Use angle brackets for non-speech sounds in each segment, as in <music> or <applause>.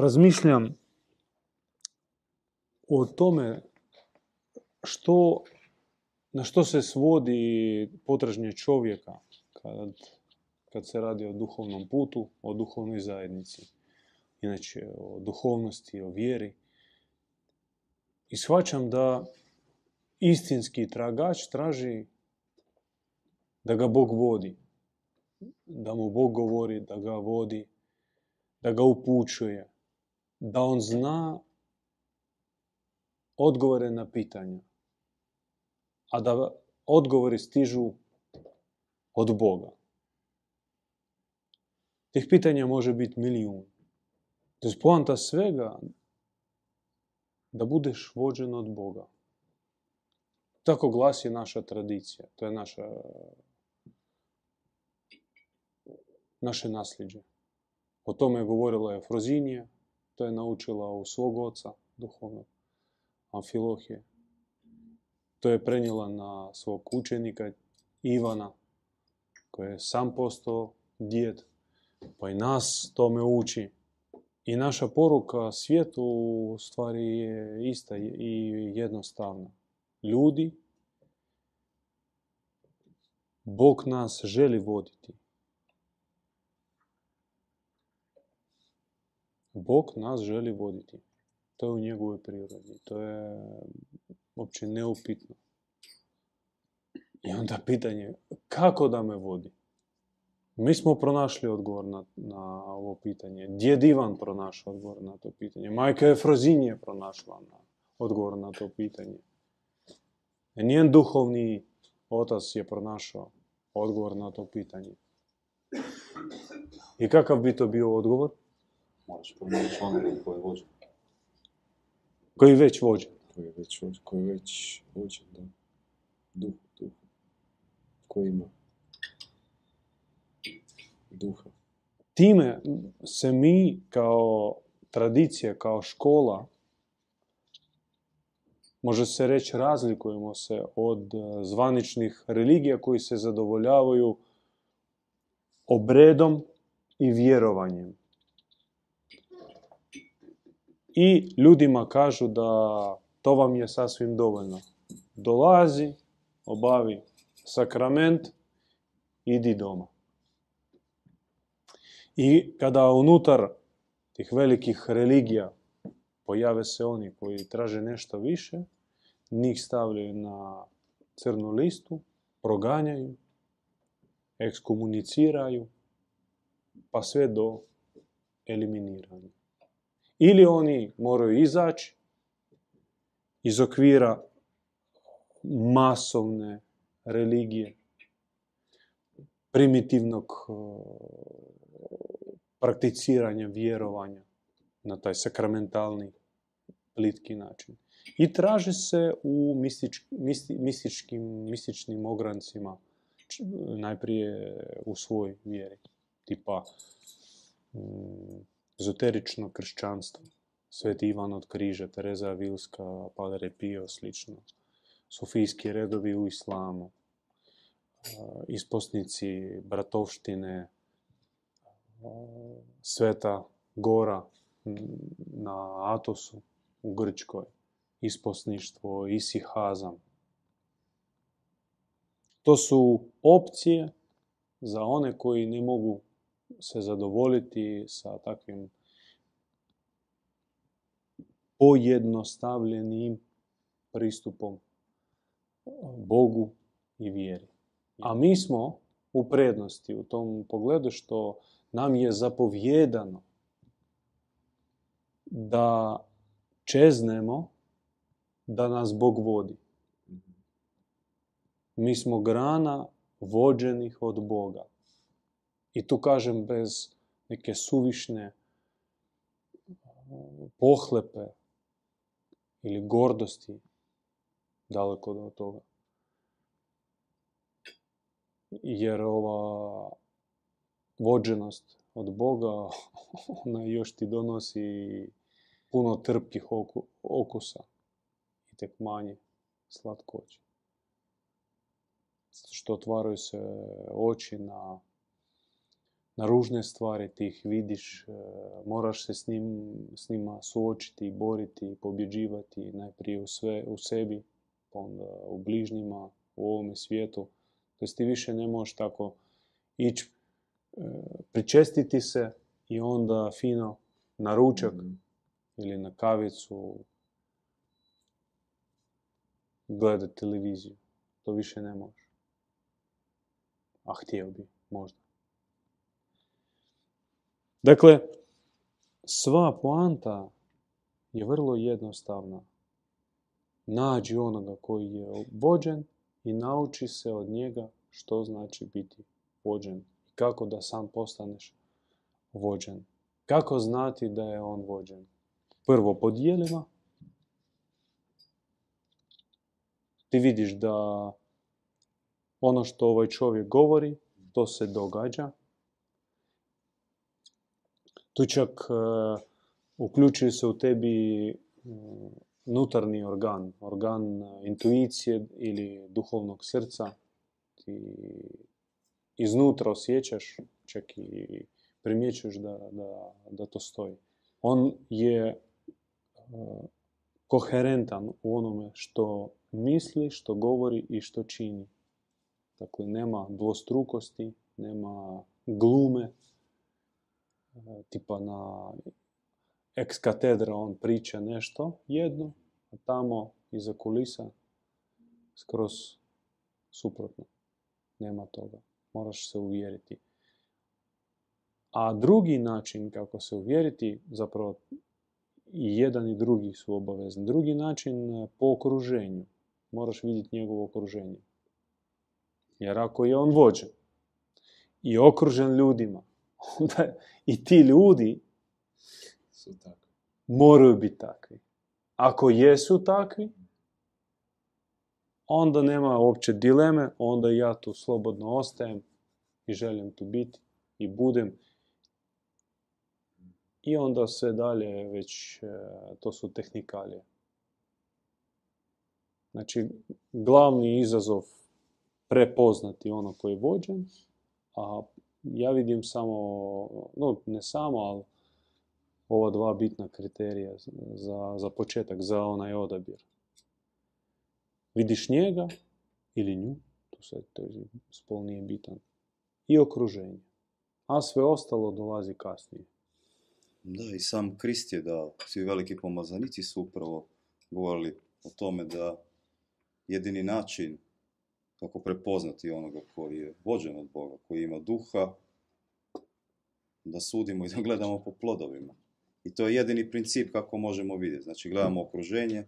razmišljam o tome što, na što se svodi potražnje čovjeka kad, kad se radi o duhovnom putu, o duhovnoj zajednici. Inače, o duhovnosti, o vjeri. I shvaćam da istinski tragač traži da ga Bog vodi. Da mu Bog govori, da ga vodi, da ga upućuje. Da on zna odgovore na pitanja. A da odgovori stižu od Boga. Tih pitanja može biti milijun. To je poanta svega da budeš vođen od Boga. Tako glasi naša tradicija. To je naša, naše nasljeđe. O tome je govorila Efrozinija, to je naučila u svog oca duhovnog, Amfilohije. To je prenijela na svog učenika Ivana, koji je sam postao djed, pa i nas tome uči. I naša poruka svijetu u stvari je ista i jednostavna. Ljudi, Bog nas želi voditi. Bog nas želi voditi. To je u njegovoj prirodi. To je uopće neupitno. I onda pitanje, kako da me vodi? Mi smo pronašli odgovor na, na ovo pitanje. Djed Ivan pronašao odgovor na to pitanje. Majka Efrozinije pronašla na odgovor na to pitanje. Njen duhovni otac je pronašao odgovor na to pitanje. I kakav bi to bio odgovor? Moraš pronaći onoga koji je vođen. Koji već vođe. Koji je već vođen, koji je već vođen, da. Duh, duh. Koji ima duha. Time se mi kao tradicija, kao škola, može se reći razlikujemo se od e, zvaničnih religija koji se zadovoljavaju obredom i vjerovanjem. I ljudima kažu da to vam je sasvim dovoljno. Dolazi, obavi sakrament, idi doma. I kada unutar tih velikih religija pojave se oni koji traže nešto više, njih stavljaju na crnu listu, proganjaju, ekskomuniciraju, pa sve do eliminiranja. Ili oni moraju izaći iz okvira masovne religije, primitivnog prakticiranja vjerovanja na taj sakramentalni, plitki način. I traže se u mistič, misti, mističkim, mističnim ograncima, najprije u svoj vjeri, tipa mm, ezoterično kršćanstvo, Sveti Ivan od križa, Tereza Vilska, Padre Pio, slično, sofijski redovi u islamu, isposnici bratovštine, Sveta Gora na Atosu u Grčkoj, isposništvo, isihazam. To su opcije za one koji ne mogu se zadovoljiti sa takvim pojednostavljenim pristupom Bogu i vjeri. A mi smo u prednosti u tom pogledu što nam je zapovjedano da čeznemo da nas Bog vodi. Mi smo grana vođenih od Boga. I tu kažem bez neke suvišne pohlepe ili gordosti daleko od toga. Jer ova vođenost od Boga, <laughs> ona još ti donosi puno trpkih okusa i tek manje slatkoće. Što otvaraju se oči na na ružne stvari, ti ih vidiš, e, moraš se s, njim, s njima suočiti, boriti, pobjeđivati najprije u, sve, u sebi, pa onda u bližnjima, u ovome svijetu. To ti više ne možeš tako ići, e, pričestiti se i onda fino na ručak Mhm. ili na kavicu gledati televiziju. To više ne možeš. A htio bi, možda. Dakle, sva poanta je vrlo jednostavna. Nađi onoga koji je vođen i nauči se od njega što znači biti vođen. Kako da sam postaneš vođen. Kako znati da je on vođen? Prvo po dijelima. Ti vidiš da ono što ovaj čovjek govori, to se događa. Tu čak e, uključuje se u tebi mm, unutarnji organ, organ e, intuicije ili duhovnog srca. Ti iznutra osjećaš, čak i primjećuješ da, da, da to stoji. On je e, koherentan u onome što misli, što govori i što čini. Dakle, nema dvostrukosti, nema glume, tipa na ex katedra on priča nešto jedno, a tamo iza kulisa skroz suprotno. Nema toga. Moraš se uvjeriti. A drugi način kako se uvjeriti, zapravo i jedan i drugi su obavezni. Drugi način e, po okruženju. Moraš vidjeti njegovo okruženje. Jer ako je on vođen i okružen ljudima, onda i ti ljudi Su tako. moraju biti takvi. Ako jesu takvi, onda nema uopće dileme, onda ja tu slobodno ostajem i želim tu biti i budem. I onda sve dalje već, e, to su tehnikalije. Znači, glavni izazov prepoznati ono koji je vođen, a ja vidim samo, no ne samo, ali ova dva bitna kriterija za, za početak, za onaj odabir. Vidiš njega ili nju, tu sad spol nije bitan, i okruženje. A sve ostalo dolazi kasnije. Da, i sam Krist je dao, svi veliki pomazanici su upravo govorili o tome da jedini način kako prepoznati onoga koji je vođen od Boga, koji ima duha, da sudimo i da gledamo po plodovima. I to je jedini princip kako možemo vidjeti. Znači, gledamo okruženje,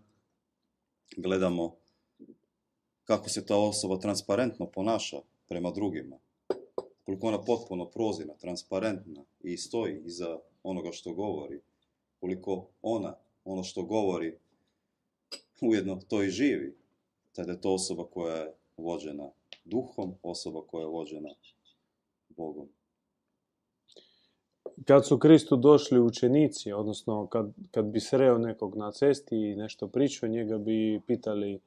gledamo kako se ta osoba transparentno ponaša prema drugima. Koliko ona potpuno prozirna, transparentna i stoji iza onoga što govori. Koliko ona, ono što govori, ujedno to i živi. Tada je to osoba koja je vođena duhom, osoba koja je vođena Bogom. Kad su Kristu došli učenici, odnosno kad, kad bi sreo nekog na cesti i nešto pričao, njega bi pitali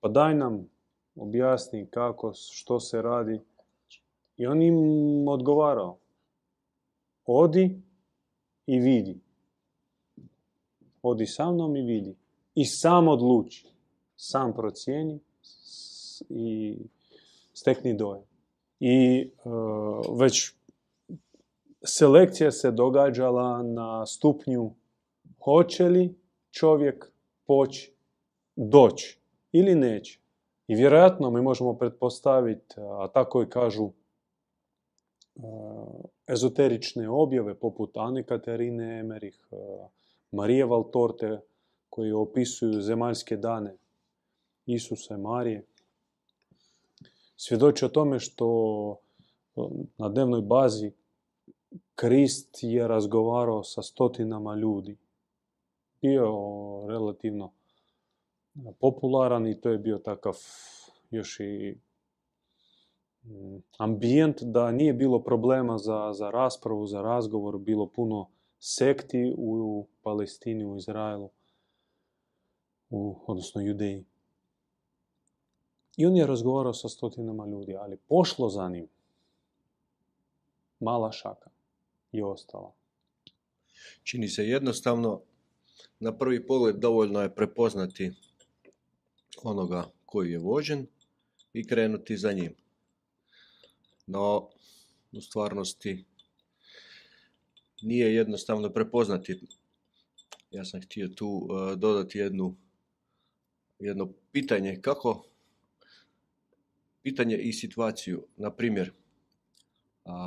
pa daj nam, objasni kako, što se radi. I on im odgovarao, odi i vidi. Odi sa mnom i vidi. I sam odluči. Sam procijeni i stekni dojam. I e, već selekcija se događala na stupnju hoće li čovjek poći doći ili neće. I vjerojatno mi možemo pretpostaviti, a tako i kažu e, ezoterične objave poput Ane Katarine Emerich, e, Marije Valtorte koji opisuju zemaljske dane Isusa i Marije. Svjedoči o tome što e, na dnevnoj bazi Krist je razgovarao sa stotinama ljudi. Bio relativno popularan i to je bio takav još i mm, ambijent da nije bilo problema za, za raspravu, za razgovor, bilo puno sekti u Palestini, u Izraelu, u, odnosno Judeji. I on je razgovarao sa stotinama ljudi, ali pošlo za njim mala šaka i ostala. Čini se jednostavno, na prvi pogled dovoljno je prepoznati onoga koji je vođen i krenuti za njim. No, u stvarnosti nije jednostavno prepoznati. Ja sam htio tu eh, dodati jednu, jedno pitanje kako pitanje i situaciju. Na primjer,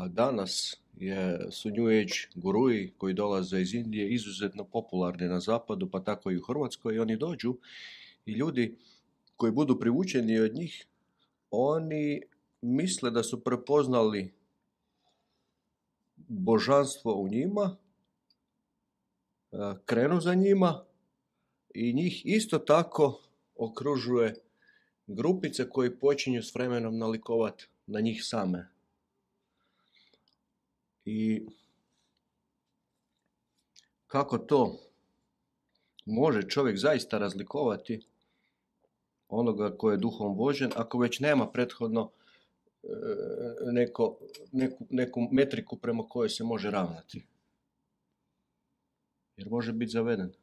danas je, su New Age guruji koji dolaze iz Indije izuzetno popularni na zapadu, pa tako i u Hrvatskoj. I oni dođu i ljudi koji budu privučeni od njih, oni misle da su prepoznali božanstvo u njima, krenu za njima i njih isto tako okružuje grupice koji počinju s vremenom nalikovati na njih same. I kako to može čovjek zaista razlikovati onoga ko je duhom vođen, ako već nema prethodno e, neko, neku, neku metriku prema kojoj se može ravnati. Jer može biti zaveden.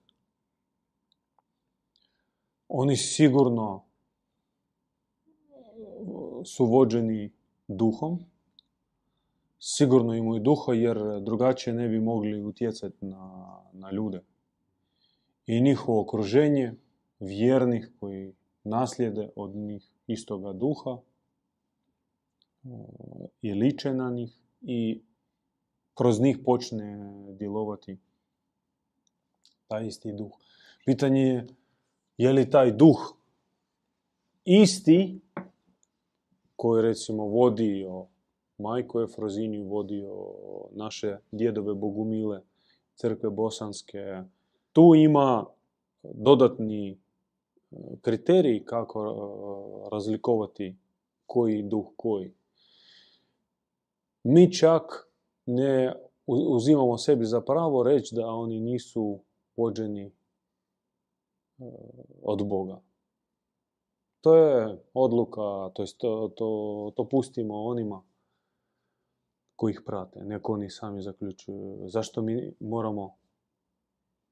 Oni sigurno su vođeni duhom, sigurno imaju duha jer drugačije ne bi mogli utjecati na, na ljude. I njihovo okruženje, vjernih koji naslijede od njih istoga duha i liče na njih i kroz njih počne djelovati taj isti duh. Pitanje je je li taj duh isti koji recimo vodio majko Efroziniju, vodio naše djedove Bogumile, crkve bosanske. Tu ima dodatni e, kriterij kako e, razlikovati koji duh koji. Mi čak ne uzimamo sebi za pravo reći da oni nisu vođeni e, od Boga. To je odluka, to, jest to, to, to pustimo onima koji ih prate. Neko oni sami zaključuju. Zašto mi moramo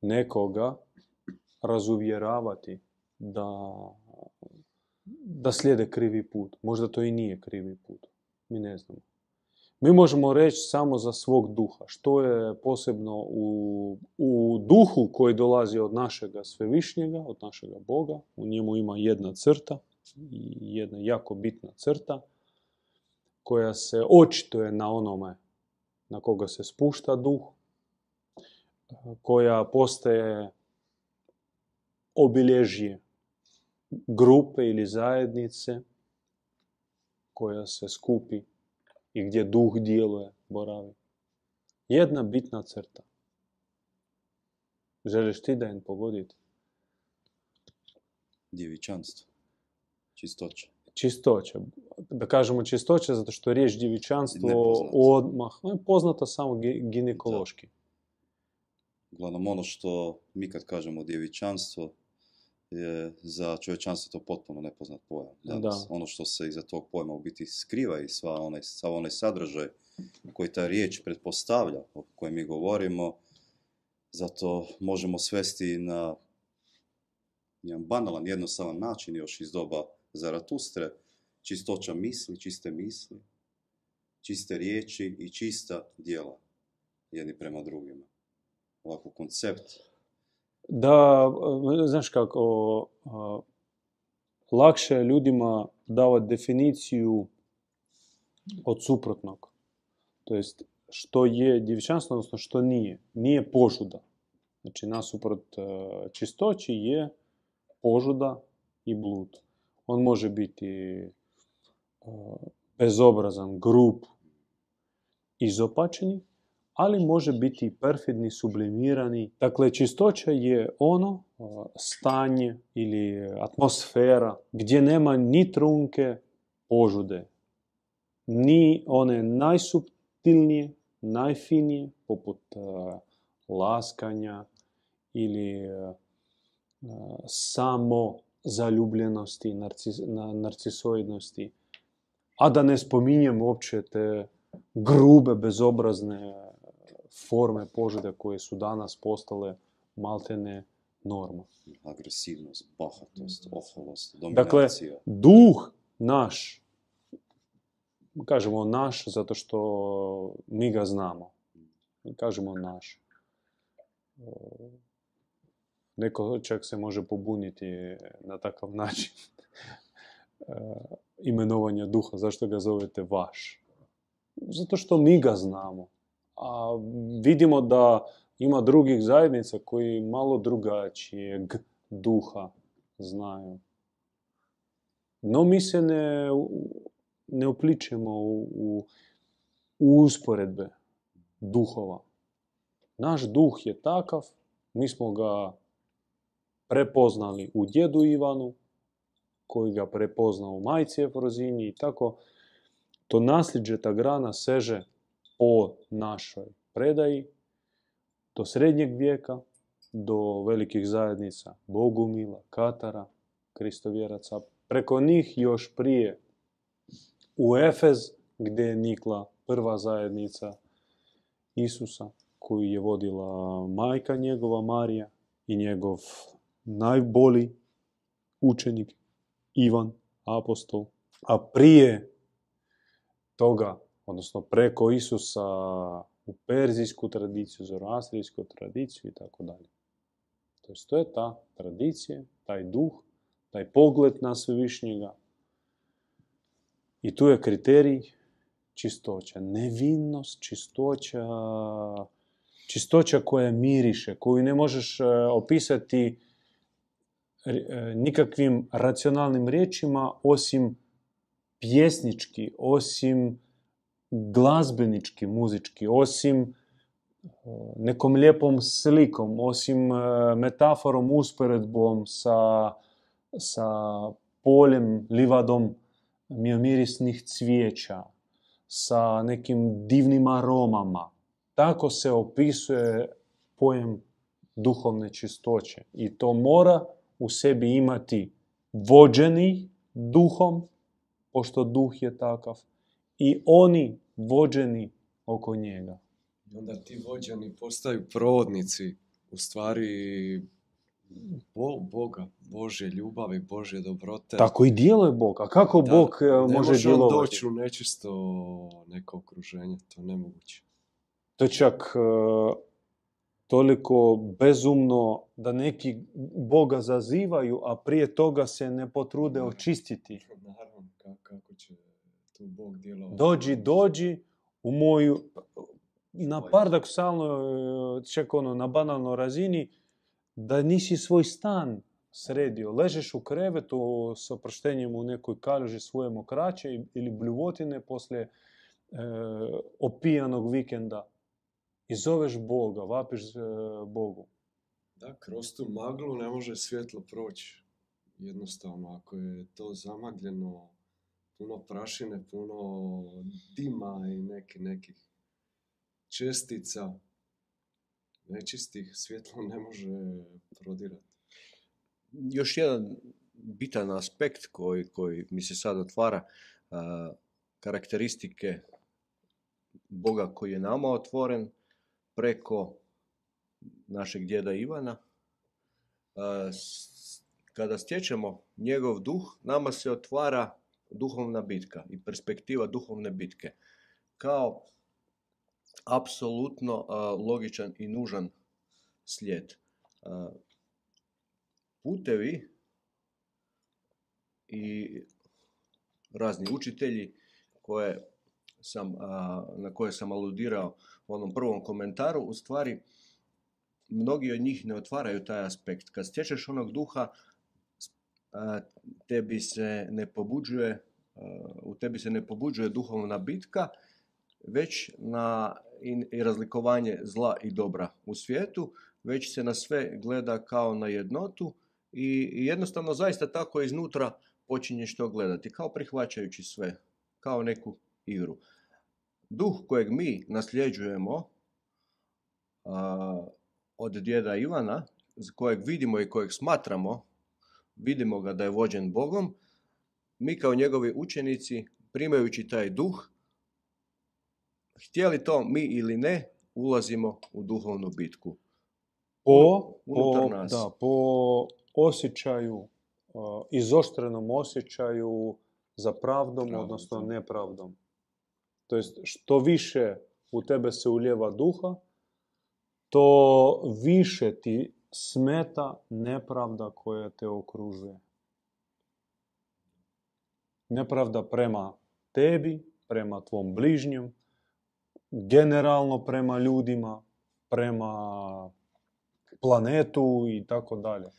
nekoga razuvjeravati da, da slijede krivi put. Možda to i nije krivi put. Mi ne znamo. Mi možemo reći samo za svog duha. Što je posebno u, u duhu koji dolazi od našega svevišnjega, od našega Boga. U njemu ima jedna crta, jedna jako bitna crta, koja se očituje na onome na koga se spušta duh, koja postaje obilježje grupe ili zajednice koja se skupi gdje duh djeluje, boravi. Jedna bitna crta. Želiš ti da je pogoditi? Djevičanstvo. Čistoća. Čistoća. Da kažemo čistoća, zato što riječ djevičanstvo Nepoznata. odmah je poznata samo gi- ginekološki. Uglavnom, ono što mi kad kažemo djevičanstvo, je za čovječanstvo to potpuno nepoznat pojam. Danas. Da. Ono što se iza tog pojma u biti skriva i sva onaj, sav onaj sadržaj koji ta riječ pretpostavlja, o kojem mi govorimo, zato možemo svesti na jedan banalan, jednostavan način još iz doba Zaratustre, čistoća misli, čiste misli, čiste riječi i čista djela jedni prema drugima. Ovako koncept Da, e, znaš kako, a, lakše je ljudima davati definiciju od suprotnog. To jest, što je djevičanstvo, odnosno što nije. Nije požuda. Znači, nasuprot e, čistoći je požuda i blud. On može biti e, bezobrazan, grub, izopačeni, ali može biti perfidni, sublimirani. Dakle, čistoća je ono a, stanje ili atmosfera gdje nema ni trunke požude, ni one najsuptilnije, najfinije, poput a, laskanja ili samo zaljubljenosti, narcis, na, narcisoidnosti. A da ne spominjem uopće te grube, bezobrazne forme požude koje su danas postale maltene norma. Agresivnost, bahatost, oholost, Dakle, dominacija. duh naš, kažemo naš zato što mi ga znamo. Kažemo naš. E, Neko čak se može pobuniti na takav način <laughs> e, imenovanja duha. Zašto ga zovete vaš? Zato što mi ga znamo. A vidimo da ima drugih zajednica koji malo drugačijeg duha znaju. No mi se ne, ne upličemo u, u, u usporedbe duhova. Naš duh je takav, mi smo ga prepoznali u djedu Ivanu, koji ga prepozna u majci Efrozini i tako to nasljeđe, ta grana seže po našoj predaji do srednjeg vijeka, do velikih zajednica Bogumila, Katara, Kristovjeraca, preko njih još prije u Efez, gdje je nikla prva zajednica Isusa, koju je vodila majka njegova Marija i njegov najbolji učenik Ivan, apostol. A prije toga, odnosno preko Isusa u perzijsku tradiciju, zoroastrijsku tradiciju i tako dalje. To jest, to je ta tradicija, taj duh, taj pogled na svevišnjega. I tu je kriterij čistoća, nevinnost, čistoća, čistoća koja miriše, koju ne možeš e, opisati e, nikakvim racionalnim riječima osim pjesnički, osim glazbenički, muzički, osim nekom lijepom slikom, osim e, metaforom, usporedbom sa, sa poljem, livadom miomirisnih cvijeća, sa nekim divnim aromama. Tako se opisuje pojem duhovne čistoće. I to mora u sebi imati vođeni duhom, pošto duh je takav, i oni vođeni oko njega. I onda ti vođani postaju provodnici, u stvari Bo- Boga, Božje ljubavi, Božje dobrote. Tako i djeluje Bog. A kako Da, Bog e, ne može djelovati? doći u nečisto neko okruženje, to je nemoguće. To je čak e, toliko bezumno da neki Boga zazivaju, a prije toga se ne potrude očistiti. <laughs> Naravno, ka- kako će tu Bog djelovati. Dođi, dođi u moju, na paradoksalno, čak ono, na banalnoj razini, da nisi svoj stan sredio. Ležeš u krevetu s oproštenjem u nekoj kaljuži svoje mokraće ili bljuvotine poslije e, opijanog vikenda. I zoveš Boga, vapiš e, Bogu. Da, kroz tu maglu ne može svjetlo proći. Jednostavno, ako je to zamagljeno, puno prašine, puno dima i neki, nekih čestica nečistih, svjetlo ne može prodirati. još jedan bitan aspekt koji, koji mi se sad otvara, a, karakteristike Boga koji je nama otvoren preko našeg djeda Ivana. A, s- Kada stječemo njegov duh, nama se otvara duhovna bitka i perspektiva duhovne bitke. Kao apsolutno logičan i nužan slijed. Putevi i razni učitelji koje sam, na koje sam aludirao u onom prvom komentaru, u stvari mnogi od njih ne otvaraju taj aspekt. Kad stječeš onog duha, tebi se ne pobuđuje, u tebi se ne pobuđuje duhovna bitka, već na i, razlikovanje zla i dobra u svijetu, već se na sve gleda kao na jednotu i, jednostavno zaista tako iznutra počinješ to gledati, kao prihvaćajući sve, kao neku igru. Duh kojeg mi nasljeđujemo od djeda Ivana, kojeg vidimo i kojeg smatramo, vidimo ga da je vođen Bogom, mi kao njegovi učenici, primajući taj duh, htjeli to mi ili ne, ulazimo u duhovnu bitku. Po, po, nas. da, po osjećaju, izoštrenom osjećaju za pravdom, Pravdom, odnosno nepravdom. To jest, što više u tebe se uljeva duha, to više ti smeta nepravda koja te okružuje. Nepravda prema tebi, prema tvom bližnjem, generalno prema ljudima, prema planetu i tako dalje.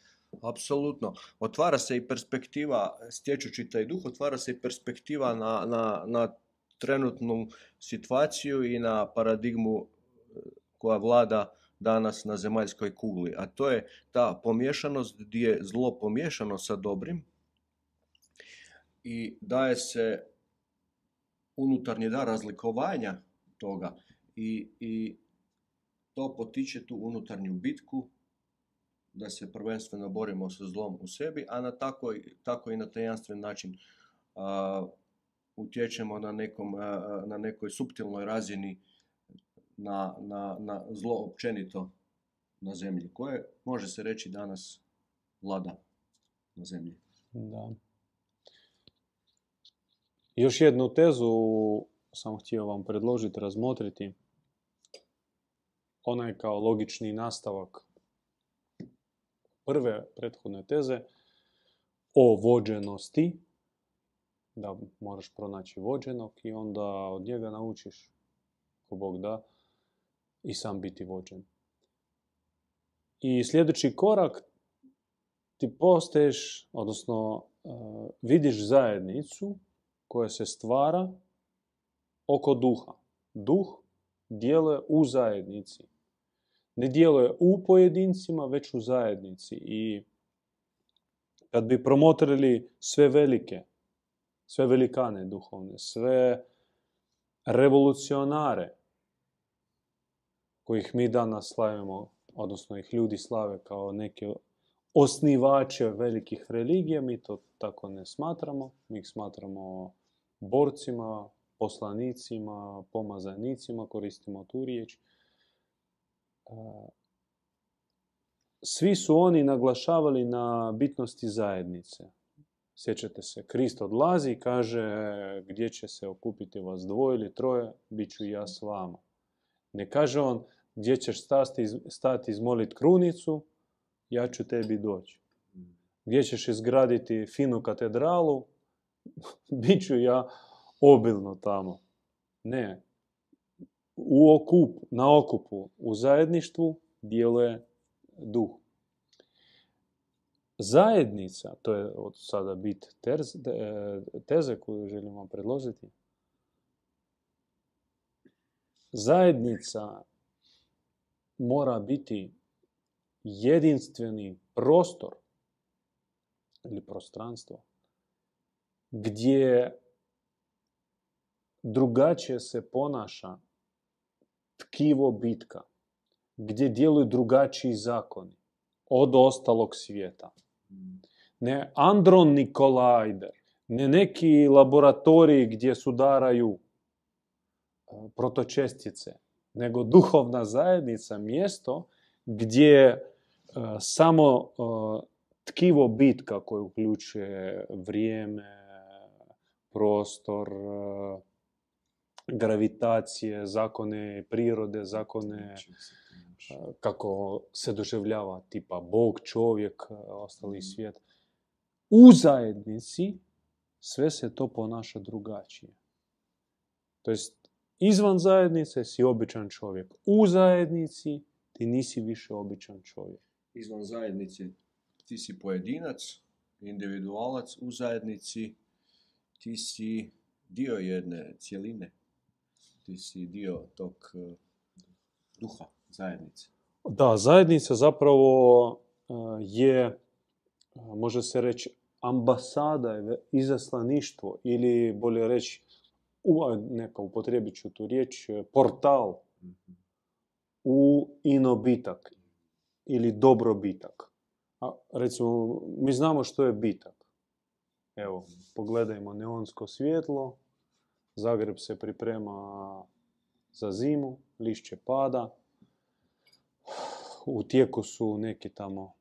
Apsolutno. Otvara se i perspektiva, stječući taj duh, otvara se i perspektiva na, na, na trenutnu situaciju i na paradigmu e, koja vlada danas na zemaljskoj kugli. A to je ta pomješanost gdje je zlo pomiješano sa dobrim i daje se unutarnji dar razlikovanja toga i, i to potiče tu unutarnju bitku da se prvenstveno borimo sa zlom u sebi, a na tako, tako i na tajanstven način a, utječemo na, nekom, na nekoj suptilnoj razini na, na, na zlo općenito na zemlji, koje može se reći danas vlada na zemlji. Da. Još jednu tezu sam htio vam predložiti, razmotriti. Ona je kao logični nastavak prve prethodne teze o vođenosti, da moraš pronaći vođenog i onda od njega naučiš, ko Bog da, i sam biti vođen. I sljedeći korak ti postaješ, odnosno e, vidiš zajednicu koja se stvara oko duha. Duh djeluje u zajednici. Ne djeluje u pojedincima, već u zajednici. I kad bi promotrili sve velike, sve velikane duhovne, sve revolucionare, kojih mi danas slavimo, odnosno ih ljudi slave kao neke osnivače velikih religija, mi to tako ne smatramo. Mi ih smatramo borcima, poslanicima, pomazanicima, koristimo tu riječ. E, Svi su oni naglašavali na bitnosti zajednice. Sjećate se, Krist odlazi i kaže gdje će se okupiti vas dvoje ili troje, bit ću ja s vama. Ne kaže on gdje ćeš stati, stati izmolit krunicu, ja ću tebi doći. Gdje ćeš izgraditi finu katedralu, <laughs> bit ću ja obilno tamo. Ne. U okup, na okupu, u zajedništvu djeluje duh. Zajednica, to je od sada bit terz, te- teze koju želim vam predložiti. Zajednica mora biti jedinstveni prostor ili prostranstvo gdje drugačije se ponaša tkivo bitka, gdje djeluju drugačiji zakoni od ostalog svijeta. Ne Andron Nikolajder, ne neki laboratoriji gdje sudaraju e, protočestice, nego duhovna zajednica, mjesto gdje e, samo e, tkivo bitka koje uključuje vrijeme, prostor, e, gravitacije, zakone prirode, zakone kako se doživljava tipa Bog, čovjek, ostali svijet. U zajednici sve se to ponaša drugačije. To jest, izvan zajednice si običan čovjek. U zajednici ti nisi više običan čovjek. Izvan zajednice ti si pojedinac, individualac, u zajednici ti si dio jedne cjeline. Ti si dio tog eh, duha zajednice. Da, zajednica zapravo e, je, e, može se reći, ambasada, izaslaništvo ili bolje reći, u, neka upotrijebit ću tu riječ, e, portal u inobitak ili dobrobitak. A, recimo, mi znamo što je bitak. Evo, pogledajmo neonsko svjetlo, Zagreb se priprema za zimu, lišće pada, u tijeku su neki tamo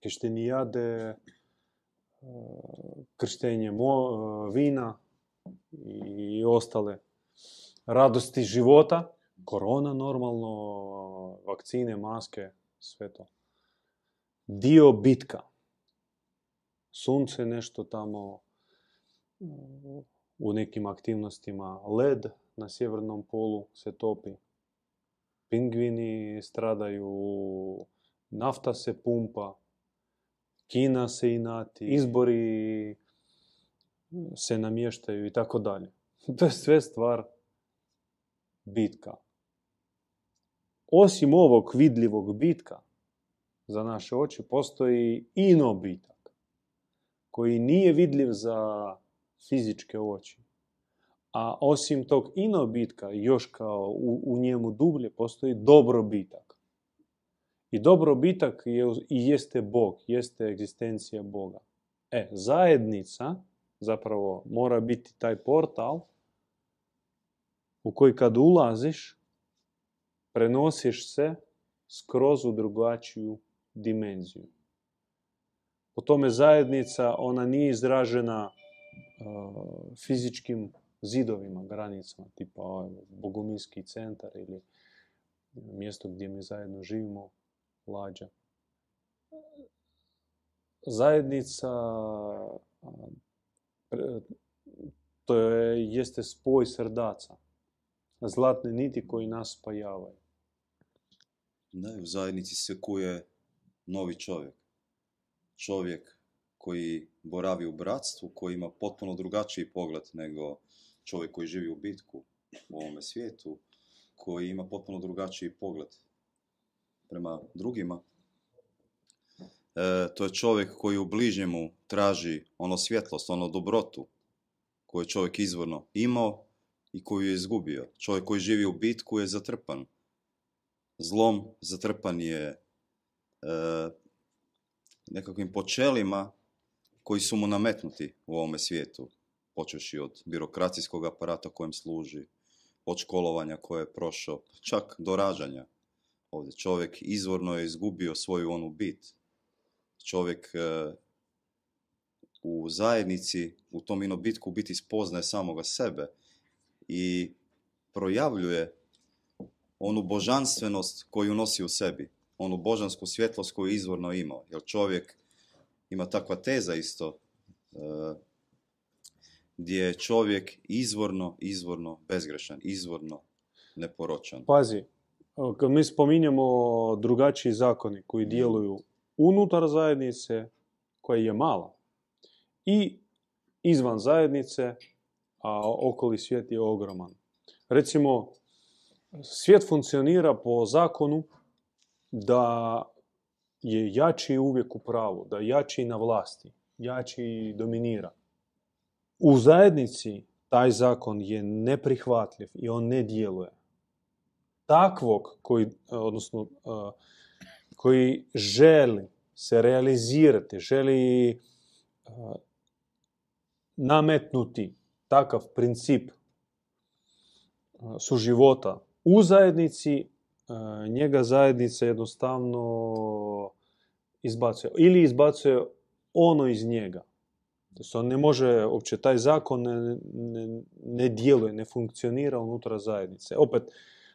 krštenijade, e, krštenje mo- e, vina i ostale radosti života, korona normalno, vakcine, maske, sve to. Dio bitka. Sunce nešto tamo u nekim aktivnostima, led na sjevernom polu se topi. Pingvini stradaju, nafta se pumpa, Kina se inati, izbori se namještaju i tako dalje. <laughs> To je sve stvar bitka. Osim ovog vidljivog bitka za naše oči, postoji ino bitak koji nije vidljiv za fizičke oči. A osim tog ino bitka, još kao u, u njemu dublje, postoji dobrobitak. I dobrobitak je, i jeste Bog, jeste egzistencija Boga. E, zajednica zapravo mora biti taj portal u koji kad ulaziš, prenosiš se skroz u drugačiju dimenziju. Po tome zajednica, ona nije izražena uh, fizičkim zidovima, granicama, tipa Bogumilski centar ili mjesto gdje mi zajedno živimo, Lađa. Zajednica, to je, jeste spoj srdaca, zlatne niti koji nas spajavaju. Da, u zajednici se kuje novi čovjek. Čovjek koji boravi u bratstvu, koji ima potpuno drugačiji pogled nego čovjek koji živi u bitku u ovome svijetu, koji ima potpuno drugačiji pogled prema drugima. E, to je čovjek koji u bližnjemu traži ono svjetlost, ono dobrotu koju je čovjek izvorno imao i koju je izgubio. Čovjek koji živi u bitku je zatrpan. Zlom zatrpan je e, nekakvim počelima koji su mu nametnuti u ovome svijetu, počeši od birokracijskog aparata kojem služi, od školovanja koje je prošao, čak do rađanja. Ovdje čovjek izvorno je izgubio svoju onu bit. Čovjek e, u zajednici, u tom inobitku u biti spoznaje samoga sebe i projavljuje onu božanstvenost koju nosi u sebi, onu božansku svjetlost koju je izvorno imao. Jer čovjek ima takva teza isto, e, gdje je čovjek izvorno, izvorno bezgrešan, izvorno neporočan. Pazi, kad mi spominjemo drugačiji zakoni koji djeluju unutar zajednice, koja je mala, i izvan zajednice, a okoli svijet je ogroman. Recimo, svijet funkcionira po zakonu da je jači uvijek u pravu, da je jači na vlasti, jači dominira. U zajednici taj zakon je neprihvatljiv i on ne djeluje. Takvog koji, odnosno, koji želi se realizirati, želi nametnuti takav princip suživota u zajednici, njega zajednica jednostavno izbacuje. Ili izbacuje ono iz njega. Znači, on ne može, uopće taj zakon ne, ne, ne djeluje, ne funkcionira unutra zajednice. Opet,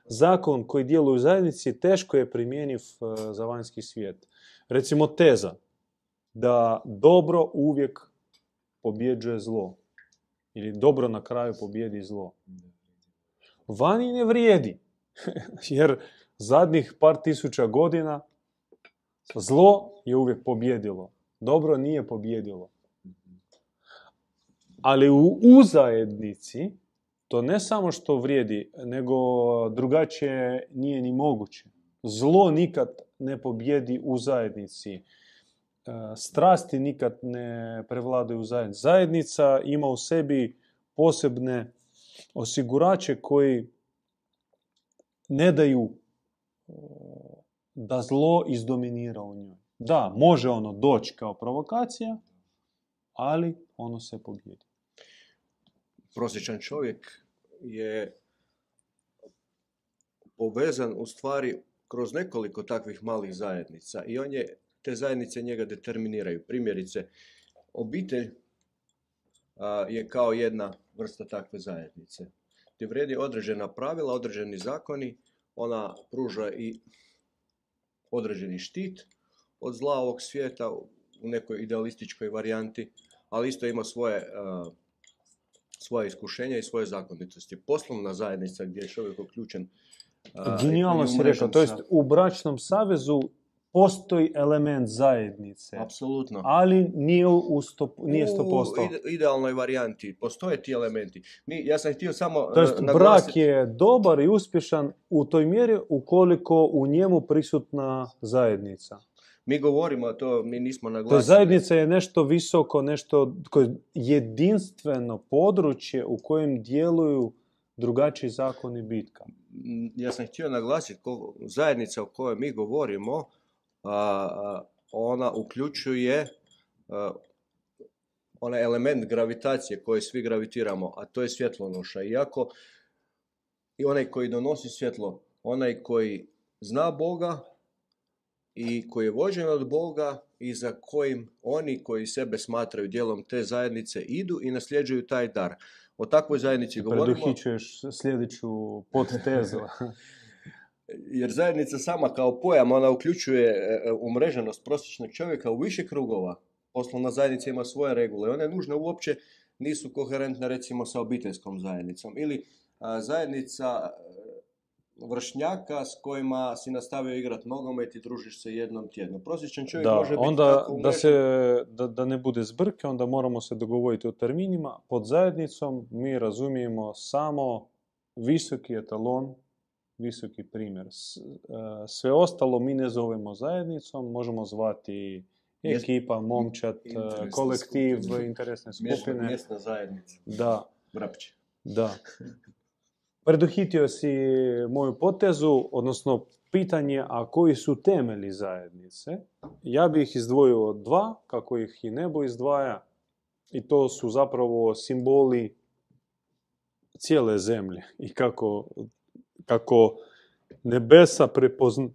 zakon koji djeluje u zajednici teško je primjenjiv za vanjski svijet. Recimo teza da dobro uvijek pobjeđuje zlo. Ili dobro na kraju pobjedi zlo. Vani ne vrijedi. <laughs> Jer zadnjih par tisuća godina zlo je uvijek pobjedilo. Dobro nije pobjedilo. Ali u, u zajednici to ne samo što vrijedi, nego drugačije nije ni moguće. Zlo nikad ne pobjedi u zajednici. Strasti nikad ne prevladaju u zajednici. Zajednica ima u sebi posebne osigurače koji ne daju da zlo izdominira u njoj. Da, može ono doći kao provokacija, ali ono se pobjedi. Prosječan čovjek je povezan u stvari kroz nekoliko takvih malih zajednica i on je, te zajednice njega determiniraju. Primjerice, obitelj a, je kao jedna vrsta takve zajednice. Gdje vredi određena pravila, određeni zakoni, ona pruža i određeni štit od zla ovog svijeta u nekoj idealističkoj varijanti, ali isto ima svoje, a, svoje iskušenja i svoje zakonitosti. Poslovna zajednica gdje je čovjek uključen Genijalno si rekao, to jest u bračnom savezu postoji element zajednice, Apsolutno. ali nije, u sto, nije 100%. U ide- idealnoj varijanti postoje ti elementi. Mi, ja sam htio samo To jest, e, brak je dobar i uspješan u toj mjeri ukoliko u njemu prisutna zajednica. Mi govorimo, to mi nismo To naglasili. zajednica je nešto visoko, nešto koje jedinstveno područje u kojem djeluju drugačiji zakoni bitka. M, Ja sam htio naglasiti, zajednica o kojoj mi govorimo, ona uključuje onaj element gravitacije koji svi gravitiramo, a to je svjetlonoša. Iako i onaj koji donosi svjetlo, onaj koji zna Boga i koji je vođen od Boga i za kojim oni koji sebe smatraju dijelom te zajednice idu i nasljeđuju taj dar. O takvoj zajednici govorimo. Preduhićuješ sljedeću podtezu. <laughs> Jer zajednica sama kao pojam, ona uključuje e, e, umreženost prosječnog čovjeka u više krugova. Poslovna zajednica ima svoje regule. One nužno uopće nisu koherentne recimo sa obiteljskom zajednicom. Ili a, zajednica vršnjaka s kojima si nastavio igrati nogomet i družiš se jednom tjedno. Prosječan čovjek Da, može biti onda tako da, se, da, da ne bude zbrke, onda moramo se dogovoriti o terminima. Pod zajednicom mi razumijemo samo visoki etalon, visoki primjer. E, Sve ostalo mi ne zovemo zajednicom, možemo zvati ekipa, momčad, e, interesne kolektiv, skupine. interesne skupine. mjesna zajednica. Da, Vrapće. da. <laughs> Preduhitio si moju potezu, odnosno pitanje, a koji su temelji zajednice? Ja bih ih izdvojio dva, kako ih i nebo izdvaja, i to su zapravo simboli cijele zemlje i kako, kako nebesa prepozn-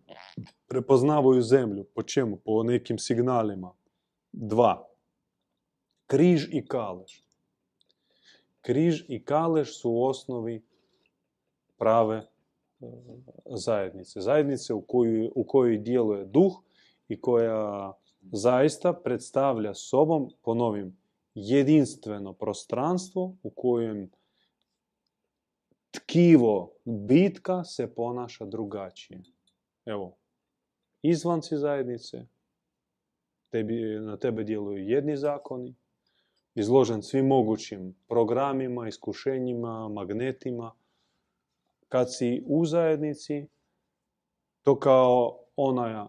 prepoznavaju zemlju. Po čemu? Po nekim signalima. Dva. Križ i kalež. Križ i kalež su u osnovi prave e, zajednice. Zajednice u kojoj, u kojoj djeluje duh i koja zaista predstavlja sobom, ponovim, jedinstveno prostranstvo u kojem tkivo bitka se ponaša drugačije. Evo, izvanci zajednice, tebi, na tebe djeluju jedni zakoni, izložen svim mogućim programima, iskušenjima, magnetima. Kad si u zajednici, to kao ona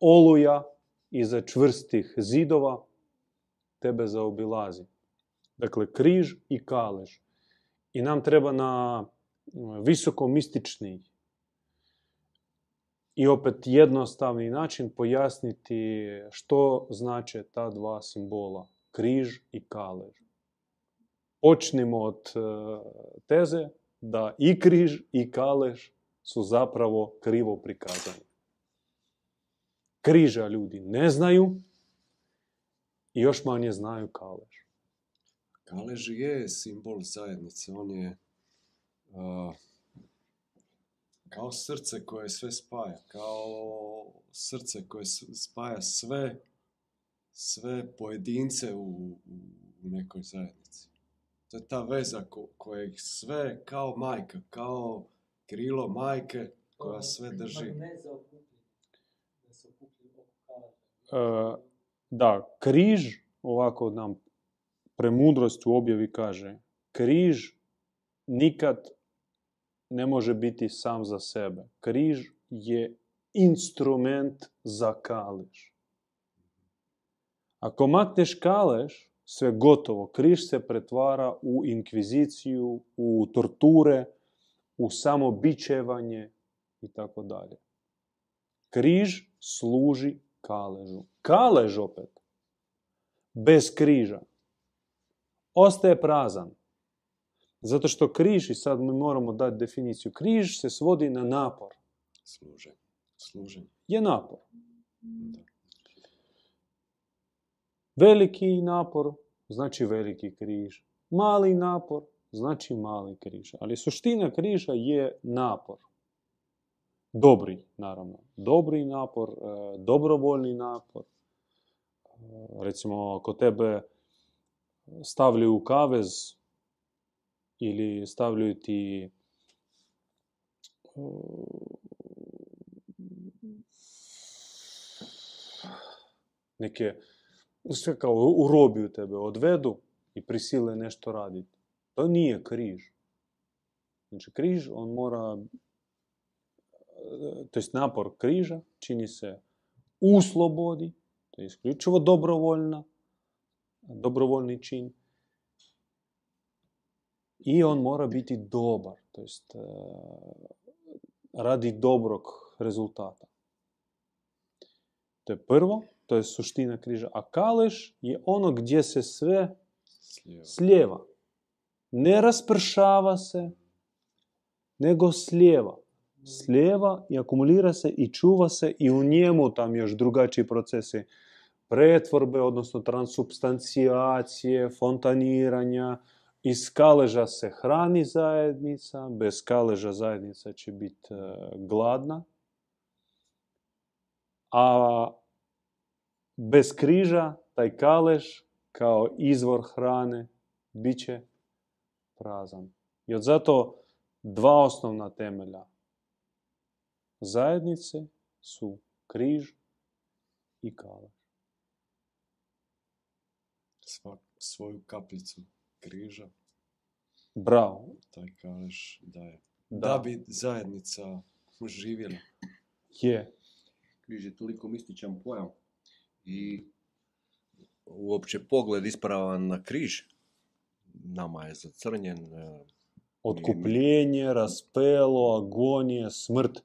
oluja iza čvrstih zidova tebe zaobilazi. Dakle, križ i kalež. I nam treba na visoko mistični i opet jednostavni način pojasniti što znače ta dva simbola, križ i kalež. Počnimo od e, teze da i križ i kalež su zapravo krivo prikazani. Križa ljudi ne znaju i još manje znaju kalež. Kalež je simbol zajednice, on je a, kao srce koje sve spaja, kao srce koje spaja sve, sve pojedince u, u nekoj zajednici. To je ta veza ko, koja ih sve kao majka, kao krilo majke koja sve drži. E, da, križ, ovako nam premudrost u objavi kaže, križ nikad ne može biti sam za sebe. Križ je instrument za kalež. Ako makneš kalež, sve gotovo. Križ se pretvara u inkviziciju, u torture, u samobičevanje i tako dalje. Križ služi kaležu. Kalež opet, bez križa, ostaje prazan. Zato što križ, i sad mi moramo dati definiciju, križ se svodi na napor. Služe. Služe. Je napor. Da. Veliki napor znači veliki križ. Mali napor znači mali križ. Ali suština križa je napor. Dobri, naravno. Dobri napor, e, dobrovoljni napor. E, Recimo, ako tebe stavljaju u kavez ili stavljaju ti e, neke sve kao urobiju tebe, odvedu i prisile nešto raditi. To nije križ. Znači križ, on mora, to jest napor križa čini se u slobodi, to je isključivo dobrovoljna, dobrovoljni čin. I on mora biti dobar, to jest e, radi dobrog rezultata. To je prvo, to je suština križa. A kaleš je ono gdje se sve Slijeva. slijeva. Ne raspršava se, nego slijeva. Slijeva i akumulira se i čuva se i u njemu tam još drugačiji procesi pretvorbe, odnosno transubstancijacije, fontaniranja. Iz kaleža se hrani zajednica, bez kaleža zajednica će biti e, gladna. A bez križa taj kalež kao izvor hrane bit će prazan. I od zato dva osnovna temelja zajednice su križ i kalež. Svak, svoju kapljicu križa, Bravo. taj kaleš daje. Da. Da bi zajednica živjela. Je. Križ je toliko mističan pojam i uopće pogled ispravan na križ nama je zacrnjen, e, Otkupljenje, raspelo, agonija, smrt.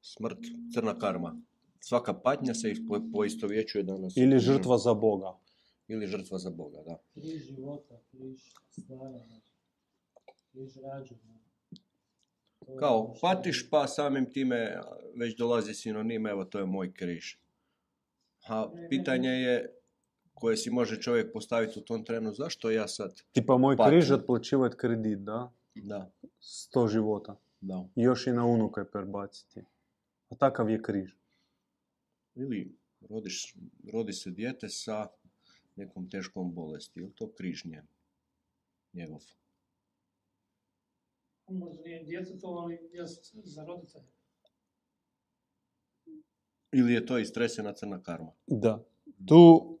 smrt, crna karma. Svaka patnja se poistovjećuje danas. Ili žrtva za Boga. Ili žrtva za Boga, da. Križ života, križ stvaranja, križ rađenja. Kao, ono patiš pa samim time već dolazi sinonim, evo to je moj križ. A pitanje je koje si može čovjek postaviti u tom trenu, zašto ja sad? Tipa moj Patnja. križ otplaćivati kredit, da? Da, Sto života. da. I još i na unuka prebaciti. A takav je križ. Ili rodiš, rodi se dijete sa nekom teškom bolesti, ili to križ njen, njegov? Možda nije djetetu, ali jest za roditelje. Ili je to istresena crna karma? Da. Tu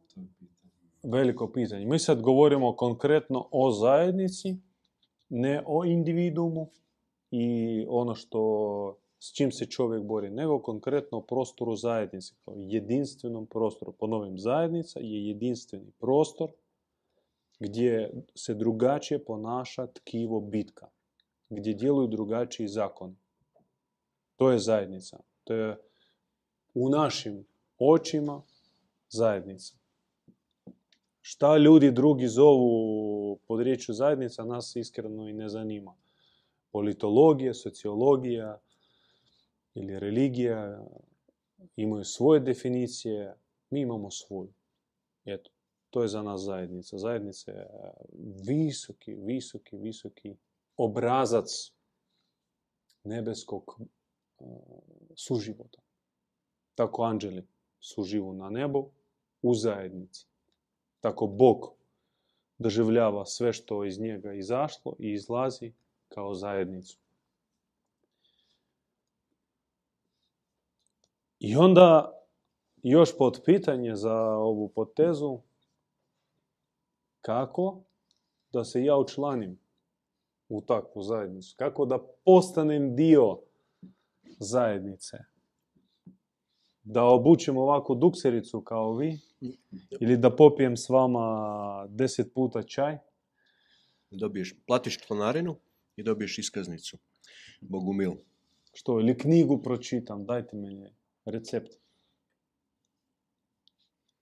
veliko pitanje. Mi sad govorimo konkretno o zajednici, ne o individumu i ono što s čim se čovjek bori, nego konkretno o prostoru zajednice, kao jedinstvenom prostoru. Ponovim, zajednica je jedinstveni prostor gdje se drugačije ponaša tkivo bitka, gdje djeluju drugačiji zakoni. To je zajednica. To je u našim očima zajednica. Šta ljudi drugi zovu pod riječju zajednica, nas iskreno i ne zanima. Politologija, sociologija ili religija imaju svoje definicije, mi imamo svoju. Eto, to je za nas zajednica. Zajednica je visoki, visoki, visoki obrazac nebeskog e, suživota. Tako anđeli suživu na nebu u zajednici. Tako Bog doživljava sve što iz njega izašlo i izlazi kao zajednicu. I onda još pod pitanje za ovu potezu kako da se ja učlanim u takvu zajednicu, kako da postanem dio zajednice, da obučem ovakvu duksericu kao vi ili da popijem s vama deset puta čaj. Dobiješ, platiš članarinu i dobiješ iskaznicu. Bogumil. Što, ili knjigu pročitam, dajte meni recept.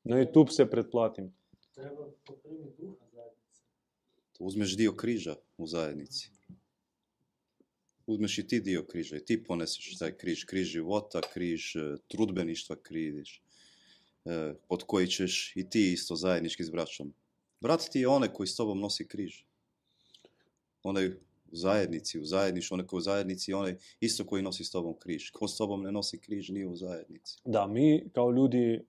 Na YouTube se pretplatim. Treba duha zajednice. uzmeš dio križa u zajednici. Uzmeš i ti dio križa i ti poneseš taj križ, križ života, križ e, trudbeništva, križ e, pod koji ćeš i ti isto zajednički s braćom. Brat ti je onaj koji s tobom nosi križ. Onaj u zajednici, u zajedništvu, onaj koji u zajednici, onaj isto koji nosi s tobom križ. Ko s tobom ne nosi križ nije u zajednici. Da, mi kao ljudi e,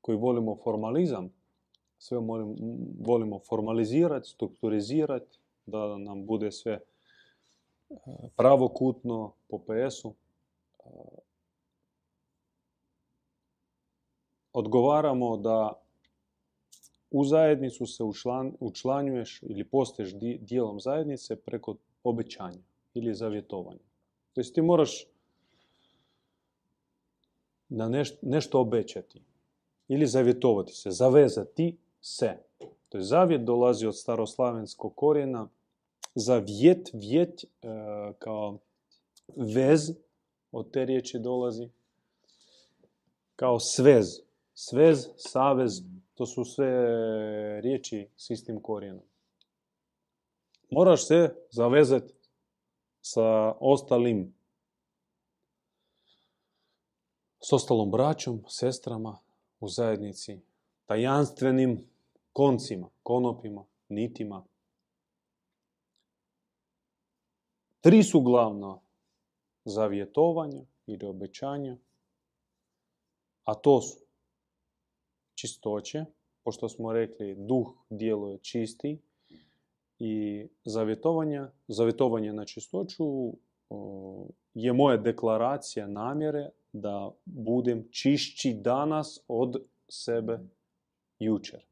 koji volimo formalizam, sve volimo formalizirati, strukturizirati, da nam bude sve pravokutno po PS-u. E, Odgovaramo da u zajednicu se učlan, učlanjuješ ili postaješ di- dijelom zajednice preko obećanja ili zavjetovanja. To jest ti moraš na neš- nešto obećati ili zavjetovati se, zavezati se. To je zavjet dolazi od staroslavenskog korijena zavjet, vjet e, kao vez, od te riječi dolazi, kao svez. Svez, savez, to su sve riječi s istim korijenom. Moraš se zavezati sa ostalim s ostalom braćom, sestrama u zajednici, tajanstvenim koncima, konopima, nitima. Tri su glavna zavjetovanja ili obećanja, a to su čistoće, pošto smo rekli duh djeluje čisti i zavjetovanja, zavjetovanje na čistoću je moja deklaracija namjere da budem čišći danas od sebe jučer.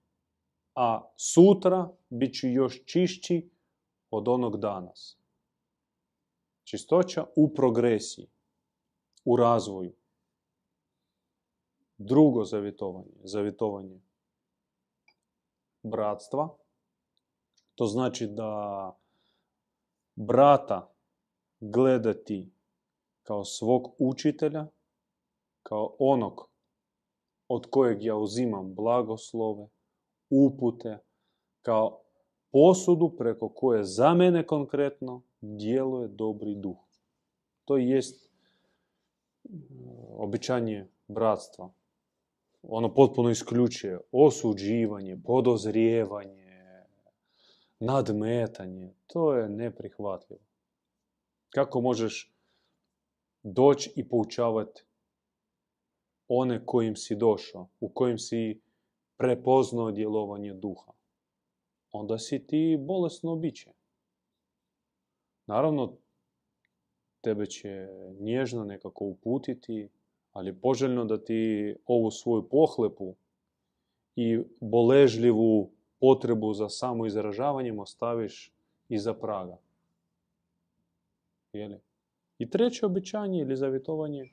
A sutra bit ću još čišći od onog danas. Čistoća u progresiji, u razvoju. Drugo zavjetovanje, zavjetovanje bratstva. To znači da brata gledati kao svog učitelja, kao onog od kojeg ja uzimam blagoslove, upute, kao posudu preko koje za mene konkretno djeluje dobri duh. To jest e, običanje bratstva. Ono potpuno isključuje osuđivanje, podozrijevanje, nadmetanje. To je neprihvatljivo. Kako možeš doći i poučavati one kojim si došao, u kojim si prepoznao djelovanje duha? Onda si ti bolesno biće. Naravno, tebe će nježno nekako uputiti, ali poželjno da ti ovu svoju pohlepu i boležljivu potrebu za samoizražavanjem ostaviš iza praga. Jeli? I treće obećanje ili zavjetovanje,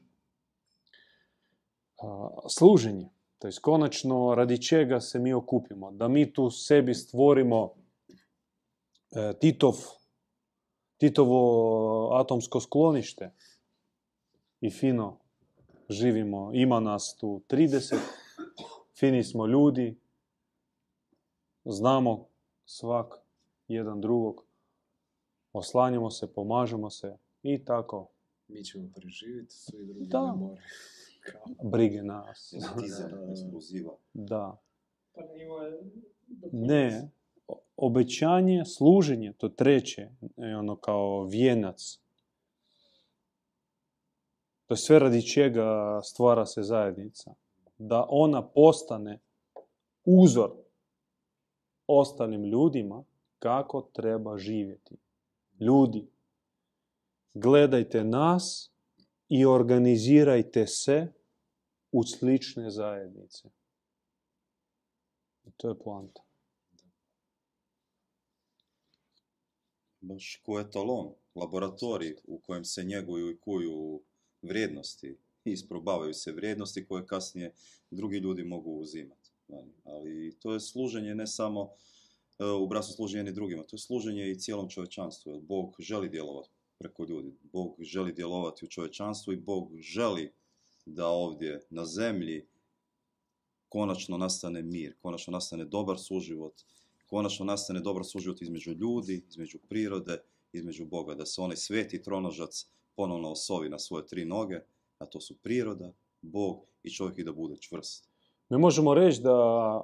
služenje. To je konačno radi čega se mi okupimo. Da mi tu sebi stvorimo e, Titov, Titovo atomsko sklonište i fino živimo. Ima nas tu 30, fini smo ljudi, znamo svak jedan drugog, oslanjamo se, pomažemo se i tako Mi ćemo preživjeti, svi drugi Da. ne moraju. Kao, brige nas. <laughs> Da. Pa. Ne, obećanje, služenje, to treće, je ono kao vijenac. To je sve radi čega stvara se zajednica. Da ona postane uzor ostalim ljudima kako treba živjeti. Ljudi, gledajte nas i organizirajte se u slične zajednice. I to je poanta. baš ko etalon, laboratorij u kojem se njeguju i kuju vrijednosti i isprobavaju se vrijednosti koje kasnije drugi ljudi mogu uzimati. Ali to je služenje ne samo e, u bratstvu služenje jedni drugima, to je služenje i cijelom čovječanstvu. Jer Bog želi djelovati preko ljudi. Bog želi djelovati u čovječanstvu i Bog želi da ovdje na zemlji konačno nastane mir, konačno nastane dobar suživot, konačno nastane dobar suživot između ljudi, između prirode, između Boga, da se onaj sveti tronožac ponovno osovi na svoje tri noge, a to su priroda, Bog i čovjek i da bude čvrst. Mi možemo reći da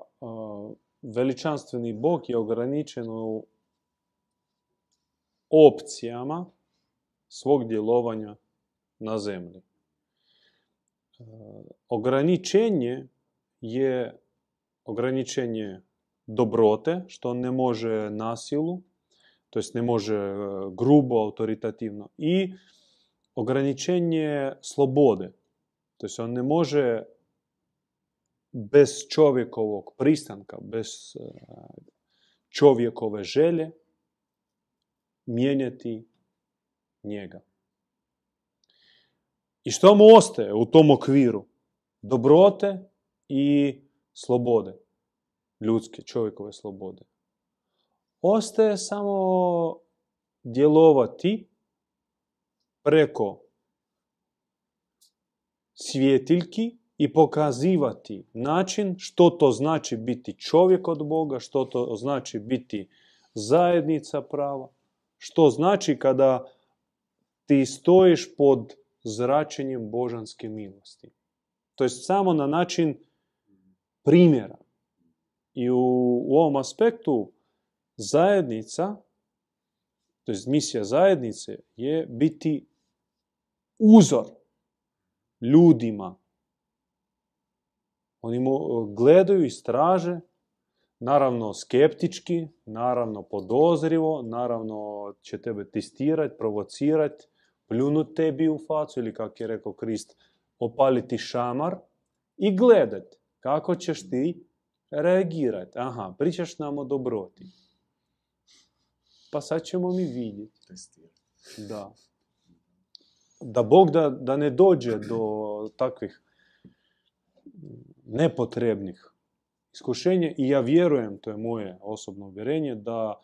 veličanstveni Bog je ograničen u opcijama svog djelovanja na zemlji. E, ograničenje je dobrote, što on ne može nasilu, to jest ne može e, grubo, autoritativno. I ograničenje slobode, to jest on ne može bez čovjekovog pristanka, bez e, čovjekove želje mijenjati njega. I što mu ostaje u tom okviru? Dobrote i slobode. Ljudske, čovjekove slobode. Ostaje samo djelovati preko svjetiljki i pokazivati način što to znači biti čovjek od Boga, što to znači biti zajednica prava, što znači kada ti stojiš pod zračenjem božanske milosti. To je samo na način primjera. I u, u ovom aspektu zajednica, to je misija zajednice, je biti uzor ljudima. Oni mu gledaju i straže, naravno skeptički, naravno podozrivo, naravno će tebe testirati, provocirati, pljunut tebi u facu ili kako je rekao Krist, opaliti šamar i gledat kako ćeš ti reagirati. Aha, pričaš nam o dobroti. Pa sad ćemo mi vidjeti. Da. Da Bog da, da ne dođe do takvih nepotrebnih iskušenja i ja vjerujem, to je moje osobno uvjerenje, da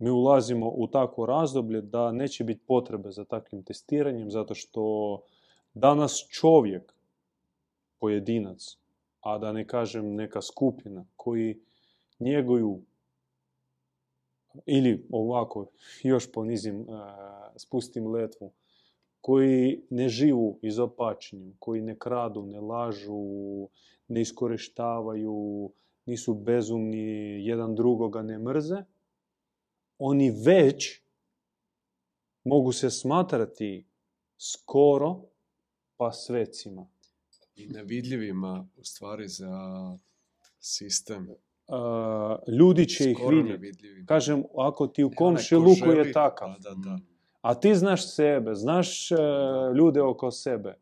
mi ulazimo u takvo razdoblje da neće biti potrebe za takvim testiranjem, zato što danas čovjek, pojedinac, a da ne kažem neka skupina, koji njeguju ili ovako, još ponizim, spustim letvu, koji ne živu izopačenjem, koji ne kradu, ne lažu, ne iskorištavaju, nisu bezumni, jedan drugoga ne mrze, oni već mogu se smatrati skoro pa svecima. I nevidljivima u stvari za sistem. Uh, ljudi će ih Skoro vidjeti. nevidljivima. Kažem, ako ti u onaj komšiluku ko je želi- takav, Da, da, da. a ti znaš sebe, znaš e, ljude oko sebe.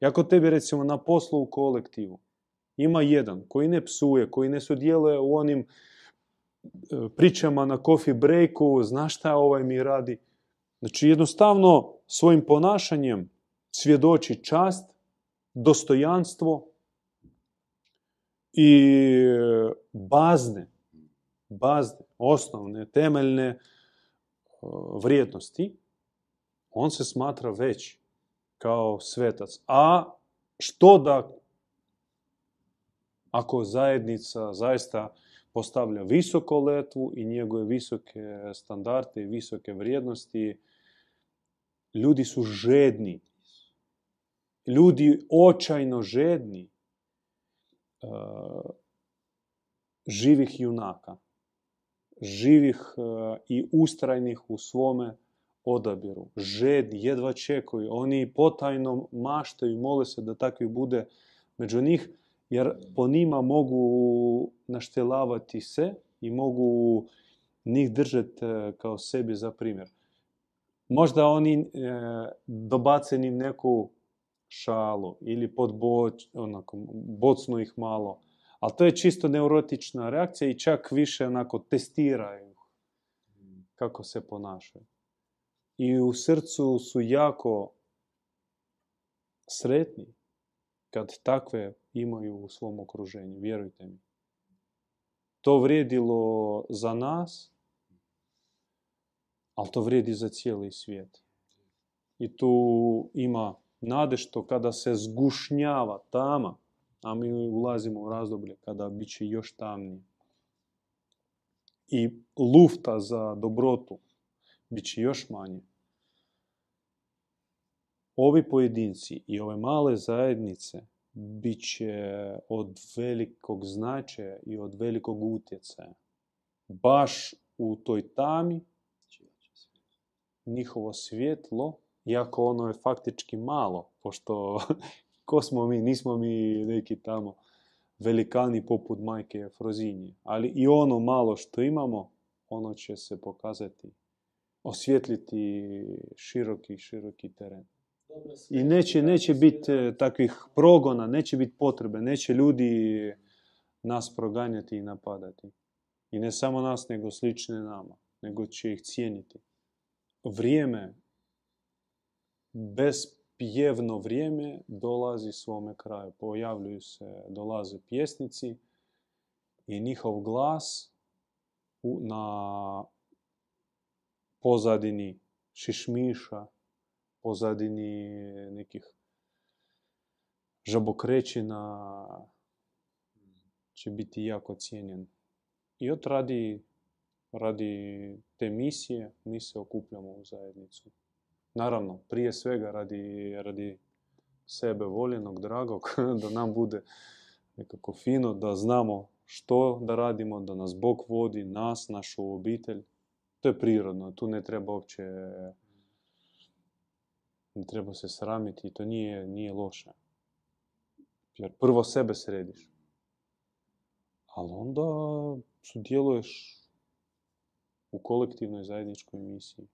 I ako tebi recimo na poslu u kolektivu ima jedan koji ne psuje, koji ne sudjeluje u onim pričama na coffee breaku, znaš šta ovaj mi radi. Znači jednostavno svojim ponašanjem svjedoči čast, dostojanstvo i bazne, bazne, osnovne, temeljne e, vrijednosti, on se smatra već kao svetac. A što da ako zajednica zaista postavlja visoko letvu i njegove visoke standarde i visoke vrijednosti, ljudi su žedni. Ljudi očajno žedni e, živih junaka, živih e, i ustrajnih u svome odabiru. Žedni, jedva čekaju. Oni potajno maštaju mole se da takvih bude među njih, jer po njima mogu naštelavati se i mogu njih držati e, kao sebi za primjer. Možda oni e, dobace im neku šalu ili podboč, onako, bocnu ih malo, ali to je čisto neurotična reakcija i čak više onako testiraju kako se ponašaju. I u srcu su jako sretni kad takve imaju u svom okruženju, vjerujte mi. To vrijedilo za nas, ali to vrijedi za cijeli svijet. I tu ima nade što kada se zgušnjava tama, a mi ulazimo u razdoblje kada bit će još tamnije. i lufta za dobrotu bit će još manje. Ovi pojedinci i ove male zajednice bit će od velikog značaja i od velikog utjecaja. Baš u toj tami njihovo svjetlo, iako ono je faktički malo, pošto <laughs> ko smo mi, nismo mi neki tamo velikani poput majke Frozinje, ali i ono malo što imamo, ono će se pokazati, osvjetliti široki, široki teren. I neće, neće biti e, takvih progona, neće biti potrebe, neće ljudi nas proganjati i napadati. I ne samo nas, nego slične nama, nego će ih cijeniti. Vrijeme, bespjevno vrijeme dolazi svome kraju. Pojavljuju se, dolaze pjesnici i njihov glas na pozadini šišmiša, pozadini nekih žabokrećina će biti jako cijenjen. I od radi, radi te misije mi se okupljamo u zajednicu. Naravno, prije svega radi, radi sebe voljenog, dragog, <laughs> da nam bude nekako fino, da znamo što da radimo, da nas Bog vodi, nas, našu obitelj. To je prirodno, tu ne treba uopće ne treba se sramiti i to nije, nije loše. Jer prvo sebe središ. Ali onda sudjeluješ u kolektivnoj zajedničkoj misiji.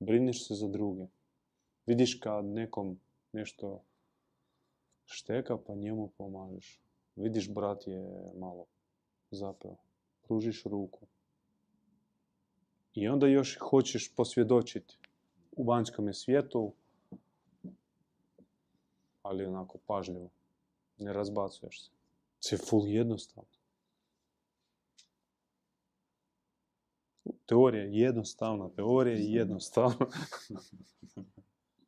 Brineš se za druge. Vidiš kad nekom nešto šteka, pa njemu pomažeš. Vidiš, brat je malo zapeo. Pružiš ruku. I onda još hoćeš posvjedočiti u vanjskom svijetu, ali onako pažljivo. Ne razbacuješ se. To je full jednostavno. Teorija je jednostavna, teorija je jednostavna.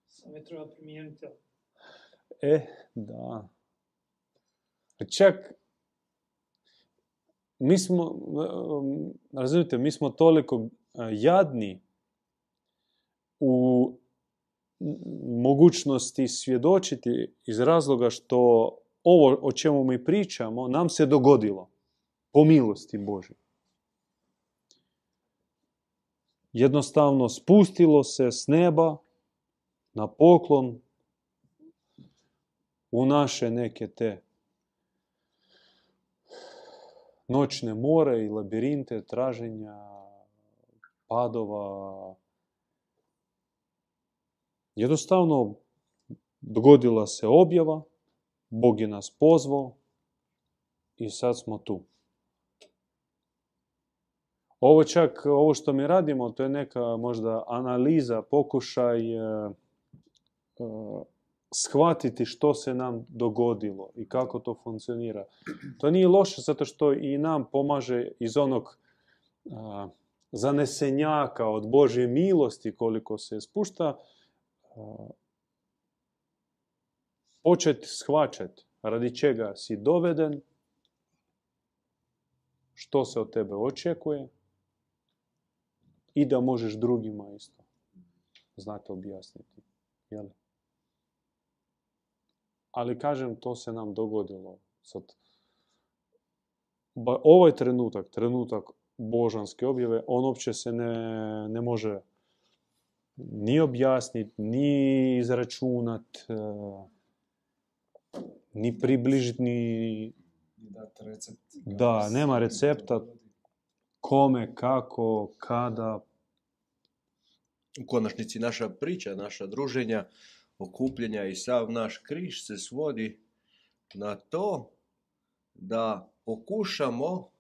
Samo je treba primijeniti. E, da. Čak, mi smo, um, razumijete, mi smo toliko uh, jadni u mogućnosti svjedočiti iz razloga što ovo o čemu mi pričamo nam se dogodilo po milosti Božje. Jednostavno spustilo se s neba na poklon u naše neke te noćne more i labirinte traženja, padova. Jednostavno dogodila se objava, Bog je nas pozvao i sad smo tu. Ovo čak, ovo što mi radimo, to je neka možda analiza, pokušaj e, e, shvatiti što se nam dogodilo i kako to funkcionira. To nije loše zato što i nam pomaže iz onog a, zanesenjaka od Božje milosti koliko se spušta početi shvaćati radi čega si doveden, što se od tebe očekuje i da možeš drugima isto znati objasniti. Jel? Ali kažem, to se nam dogodilo. Sad, ovaj trenutak, trenutak božanske objave, on uopće se ne, ne može ni objasniti, ni izračunat, e, ni približiti, ni dati recept. Da, nema recepta. kome, kako, kada. U konačnici naša priča, naša druženja, okupljenja i sav naš križ se svodi na to da pokušamo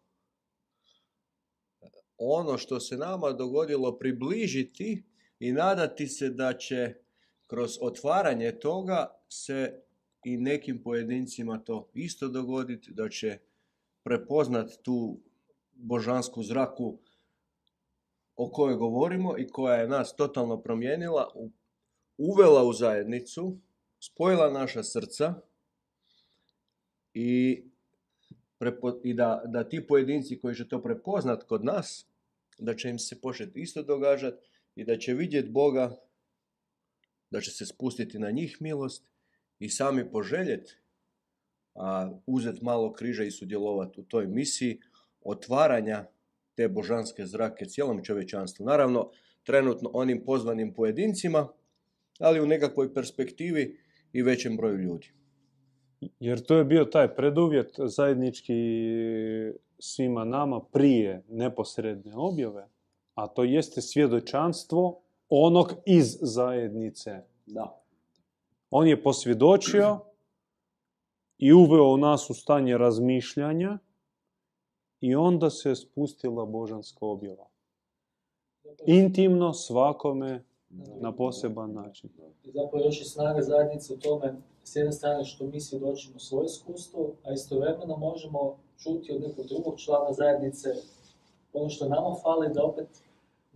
ono što se nama dogodilo približiti i nadati se da će kroz otvaranje toga se i nekim pojedincima to isto dogoditi, da će prepoznat tu božansku zraku o kojoj govorimo i koja je nas totalno promijenila, uvela u zajednicu, spojila naša srca i, i da, da ti pojedinci koji će to prepoznat kod nas, da će im se početi isto događati i da će vidjeti Boga, da će se spustiti na njih milost i sami poželjeti a, uzeti malo križa i sudjelovati u toj misiji otvaranja te božanske zrake cijelom čovječanstvu. Naravno, trenutno onim pozvanim pojedincima, ali u nekakvoj perspektivi i većem broju ljudi. Jer to je bio taj preduvjet zajednički svima nama prije neposredne objave, a to jeste svjedočanstvo onog iz zajednice. Da. On je posvjedočio i uveo u nas u stanje razmišljanja i onda se spustila božanska objava. Intimno svakome na poseban način. I zapravo još i snaga zajednice u tome, s jedne strane što mi svjedočimo svoje iskustvo, a istovremeno možemo čuti od nekog drugog člana zajednice ono što nama fali da opet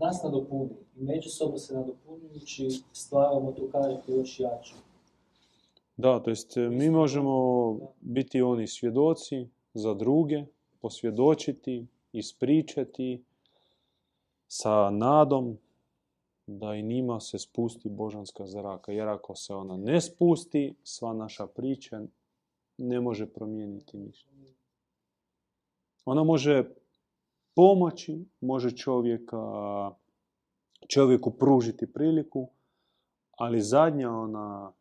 nas nadopuni. I međusobno se nadopunjujući stvaramo tu kariku još jaču. Da, to jest mi možemo biti oni svjedoci za druge, posvjedočiti, ispričati sa nadom da i njima se spusti božanska zraka. Jer ako se ona ne spusti, sva naša priča ne može promijeniti ništa. Ona može pomoći, može čovjeka, čovjeku pružiti priliku, ali zadnja ona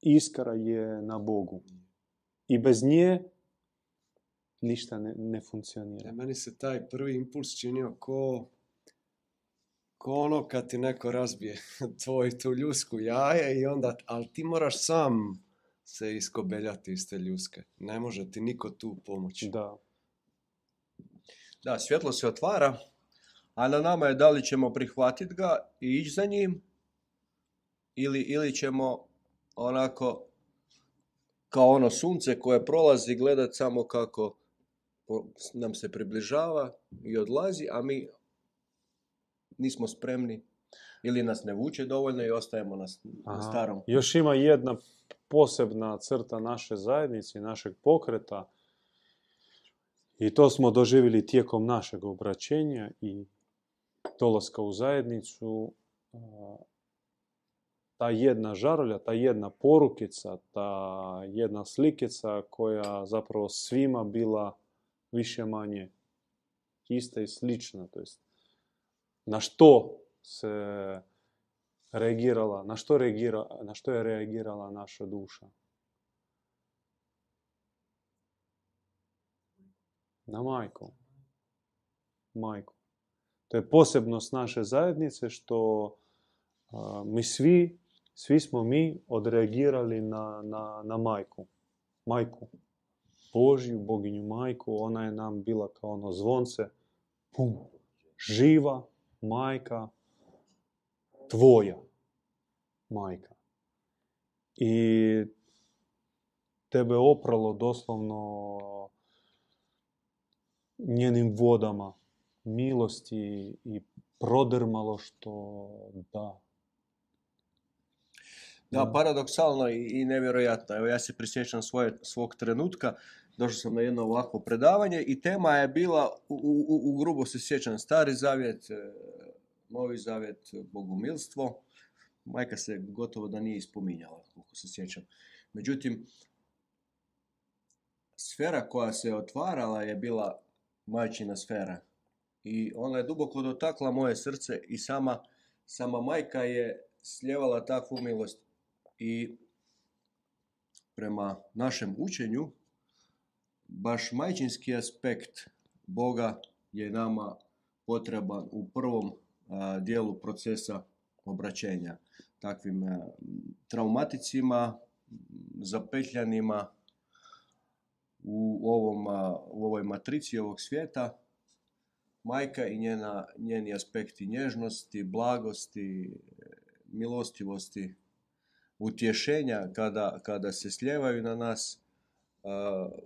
iskra je na Bogu. I bez nje ništa ne, ne funkcionira. E, meni se taj prvi impuls činio ko, ko ono kad ti neko razbije <laughs> tvoju tu ljusku jaje i onda, ali ti moraš sam se iskobeljati iz te ljuske. Ne može ti niko tu pomoći. Da. Da, svjetlo se otvara, a na nama je da li ćemo prihvatiti ga i ići za njim, ili, ili ćemo onako kao ono sunce koje prolazi gledat samo kako nam se približava i odlazi, a mi nismo spremni ili nas ne vuče dovoljno i ostajemo na, Aha. starom. Još ima jedna posebna crta naše zajednice, i našeg pokreta. I to smo doživjeli tijekom našeg obraćenja i dolaska u zajednicu. Ta jedna žarulja, ta jedna porukica, ta jedna slikica koja zapravo svima bila više manje ista i slična. To jest, na što se reagirala, na što, reagira, na što je reagirala naša duša? Na majku. Majku. To je posebnost naše zajednice što mi svi, svi smo mi odreagirali na, na, na majku. Majku. Božju, boginju majku, ona je nam bila kao ono zvonce, pum, živa majka, tvoja majka. I tebe opralo doslovno njenim vodama milosti i prodrmalo što da. Da, paradoksalno i, nevjerojatno. Evo ja se prisjećam svoje, svog trenutka, došao sam na jedno ovakvo predavanje i tema je bila, u, u, u grubo se sjećam, stari zavjet, e, novi zavjet, bogumilstvo. Majka se gotovo da nije ispominjala, koliko se sjećam. Međutim, sfera koja se otvarala je bila majčina sfera. I ona je duboko dotakla moje srce i sama, sama majka je sljevala takvu milost. I prema našem učenju, baš majčinski aspekt Boga je nama potreban u prvom a, dijelu procesa obraćenja. Takvim a, traumaticima, zapetljanima u, ovom, u ovoj matrici ovog svijeta, majka i njena, njeni aspekti nježnosti, blagosti, milostivosti, utješenja kada, kada se slijevaju na nas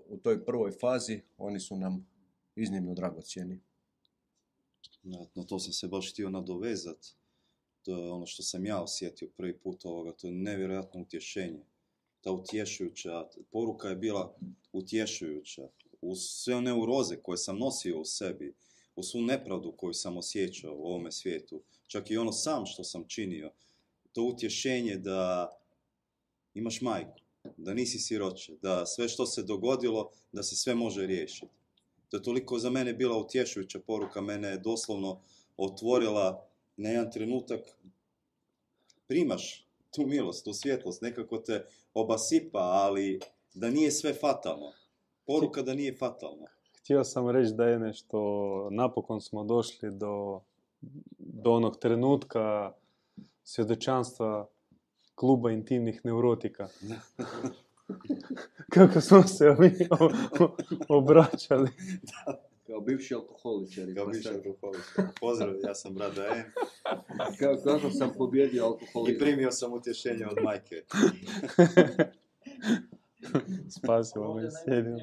u toj prvoj fazi, oni su nam iznimno dragocjeni. Da, na to sam se baš htio nadovezat. To je ono što sam ja osjetio prvi put ovoga, to je nevjerojatno utješenje. Ta utješujuća, poruka je bila utješujuća. Uz sve neuroze koje sam nosio u sebi, u svu nepravdu koju sam osjećao u ovome svijetu, čak i ono sam što sam činio, to utješenje da imaš majku, da nisi siroče, da sve što se dogodilo, da se sve može riješiti. To je toliko za mene bila utješujuća poruka, mene je doslovno otvorila na jedan trenutak primaš tu milost, tu svjetlost, nekako te obasipa, ali da nije sve fatalno. Poruka da nije fatalno. Htio sam reći da je nešto, napokon smo došli do, do onog trenutka svjedočanstva kluba intimnih neurotika. <laughs> Kako smo se mi obraćali. Kao bivši alkoholičari. Kao sad, alkoholičar. Pozdrav, ja sam Brada M. <laughs> ka- kako sam pobjedio I alkoholizam. primio sam utješenje od majke. Spasilo me sjedim.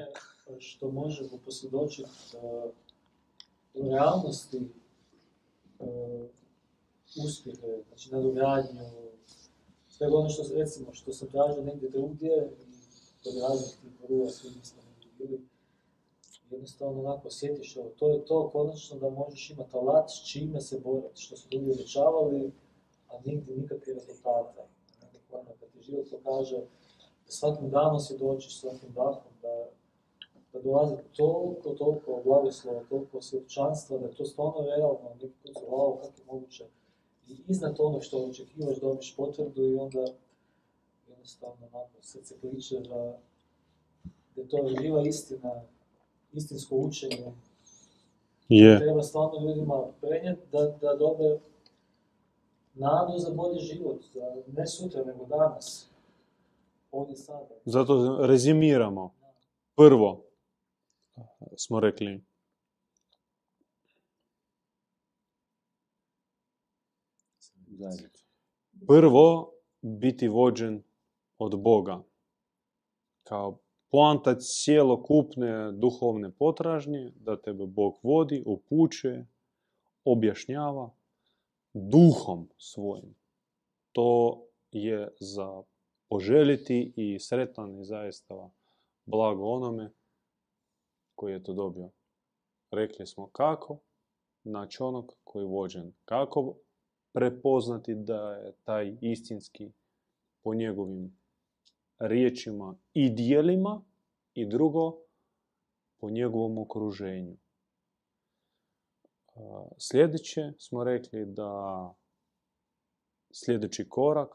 što možemo posvjedočiti uh, u realnosti uh, uspjehe, znači nadogradnju, svega ono što, recimo, što sam tražio negdje drugdje, i kod raznih tih vrua, svi mi smo negdje bili, jednostavno onako osjetiš, evo, to je to konačno da možeš imati alat s čime se boriti, što su drugi obećavali, a nigdje nikakvih rezultata. Ono, kad ti život pokaže da svakim danom svjedočiš, svakim dahom, da, da dolazi toliko, toliko blagoslova, toliko svjedočanstva, da je to stvarno realno, neki put se wow, kako je moguće. I iznad onog što očekivaš dobiš potvrdu i onda jednostavno onako srce kliče da, da je to živa istina, istinsko učenje. Je. Treba stvarno ljudima prenijeti da, da dobe nadu za bolji život, za, ne sutra, nego danas. Ovdje sada. Zato rezimiramo. Prvo smo rekli prvo biti vođen od Boga. Kao poanta cjelokupne duhovne potražnje, da tebe Bog vodi, upućuje, objašnjava duhom svojim. To je za poželiti i sretan i zaista blago onome koji je to dobio. Rekli smo kako, naći onog koji je vođen. Kako prepoznati da je taj istinski po njegovim riječima i dijelima i drugo po njegovom okruženju. A, Sljedeće smo rekli da sljedeći korak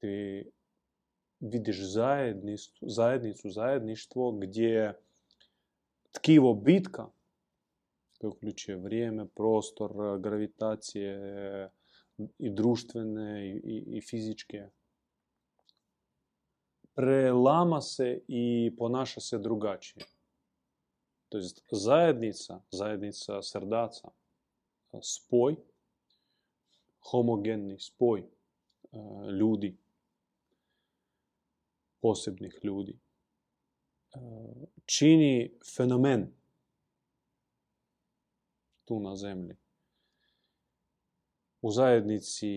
ti vidiš zajednicu, zajedništvo gdje tkivo bitka koje uključuje vrijeme, prostor, gravitacije i društvene i, i fizičke, prelama se i ponaša se drugačije. To jest zajednica, zajednica srdaca, spoj, homogenni spoj e, ljudi, posebnih ljudi, e, čini fenomen tu na zemlji. U zajednici,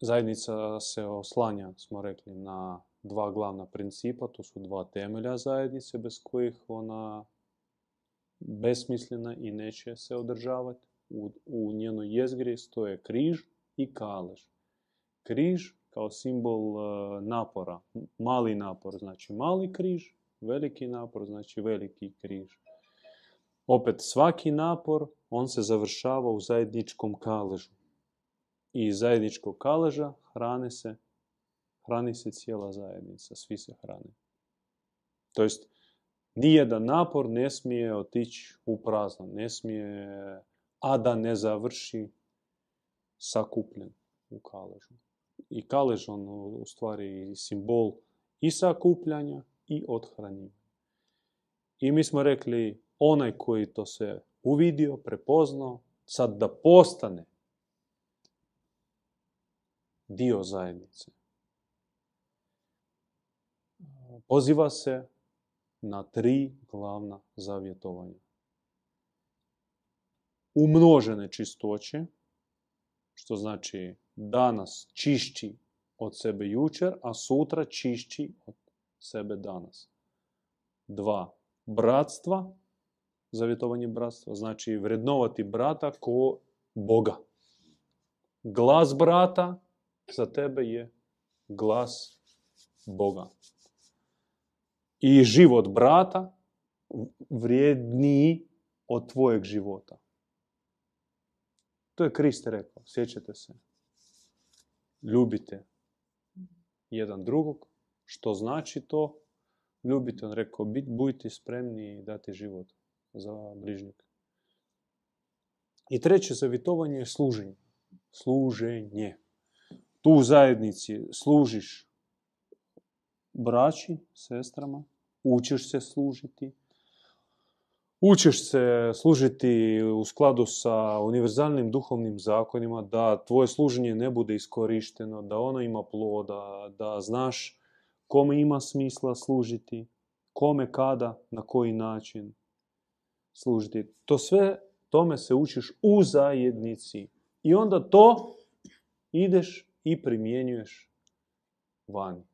zajednica se oslanja, smo rekli, na dva glavna principa, to su dva temelja zajednice bez kojih ona besmislena i neće se održavati. U, u njenoj jezgri stoje križ i kalež. Križ kao simbol e, napora, mali napor znači mali križ, veliki napor znači veliki križ. Opet, svaki napor, on se završava u zajedničkom kaležu. I zajedničkog kaleža hrane se, hrani se cijela zajednica, svi se hrane. To jest, nijedan napor ne smije otići u prazno, ne smije, a da ne završi sakupljen u kaležu. I kalež, on u stvari simbol i sakupljanja i othranjivanja. I mi smo rekli, onaj koji to se uvidio, prepoznao, sad da postane dio zajednice. Poziva se na tri glavna zavjetovanja. Umnožene čistoće, što znači danas čišći od sebe jučer, a sutra čišći od sebe danas. Dva, bratstva, zavjetovanje bratstva, znači vrednovati brata ko Boga. Glas brata za tebe je glas Boga. I život brata vrijedniji od tvojeg života. To je Krist rekao, sjećate se. Ljubite jedan drugog, što znači to? Ljubite, on rekao, budite spremni i dati život za bližnjeg. I treće zavjetovanje je služenje. Služenje. Tu u zajednici služiš braći, sestrama, učiš se služiti, učiš se služiti u skladu sa univerzalnim duhovnim zakonima, da tvoje služenje ne bude iskorišteno, da ono ima ploda, da znaš kome ima smisla služiti, kome, kada, na koji način služiti. To sve, tome se učiš u zajednici. I onda to ideš i primjenjuješ vani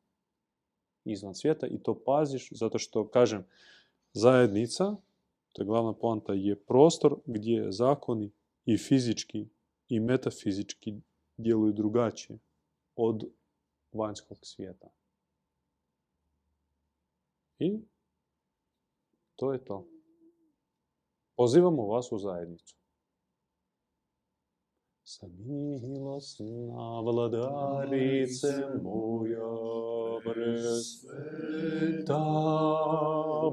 izvan svijeta i to paziš zato što, kažem, zajednica, to je glavna poanta, je prostor gdje zakoni i fizički i metafizički djeluju drugačije od vanjskog svijeta. I to je to. Pozivamo vas u zajednicu. Samilosna vladarice moja, presveta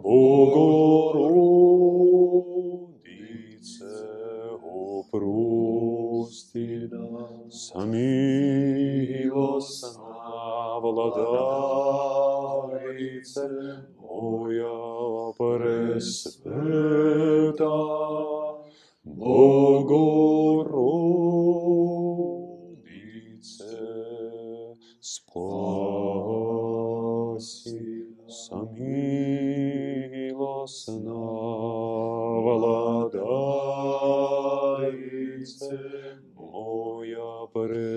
Bogorodice, oprosti nam. Samilosna vladarice moja, presveta Bogorodice,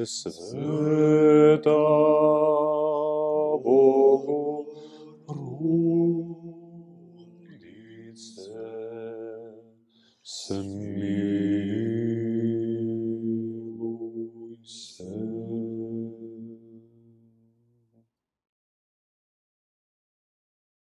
свята Богу трудится, смерть.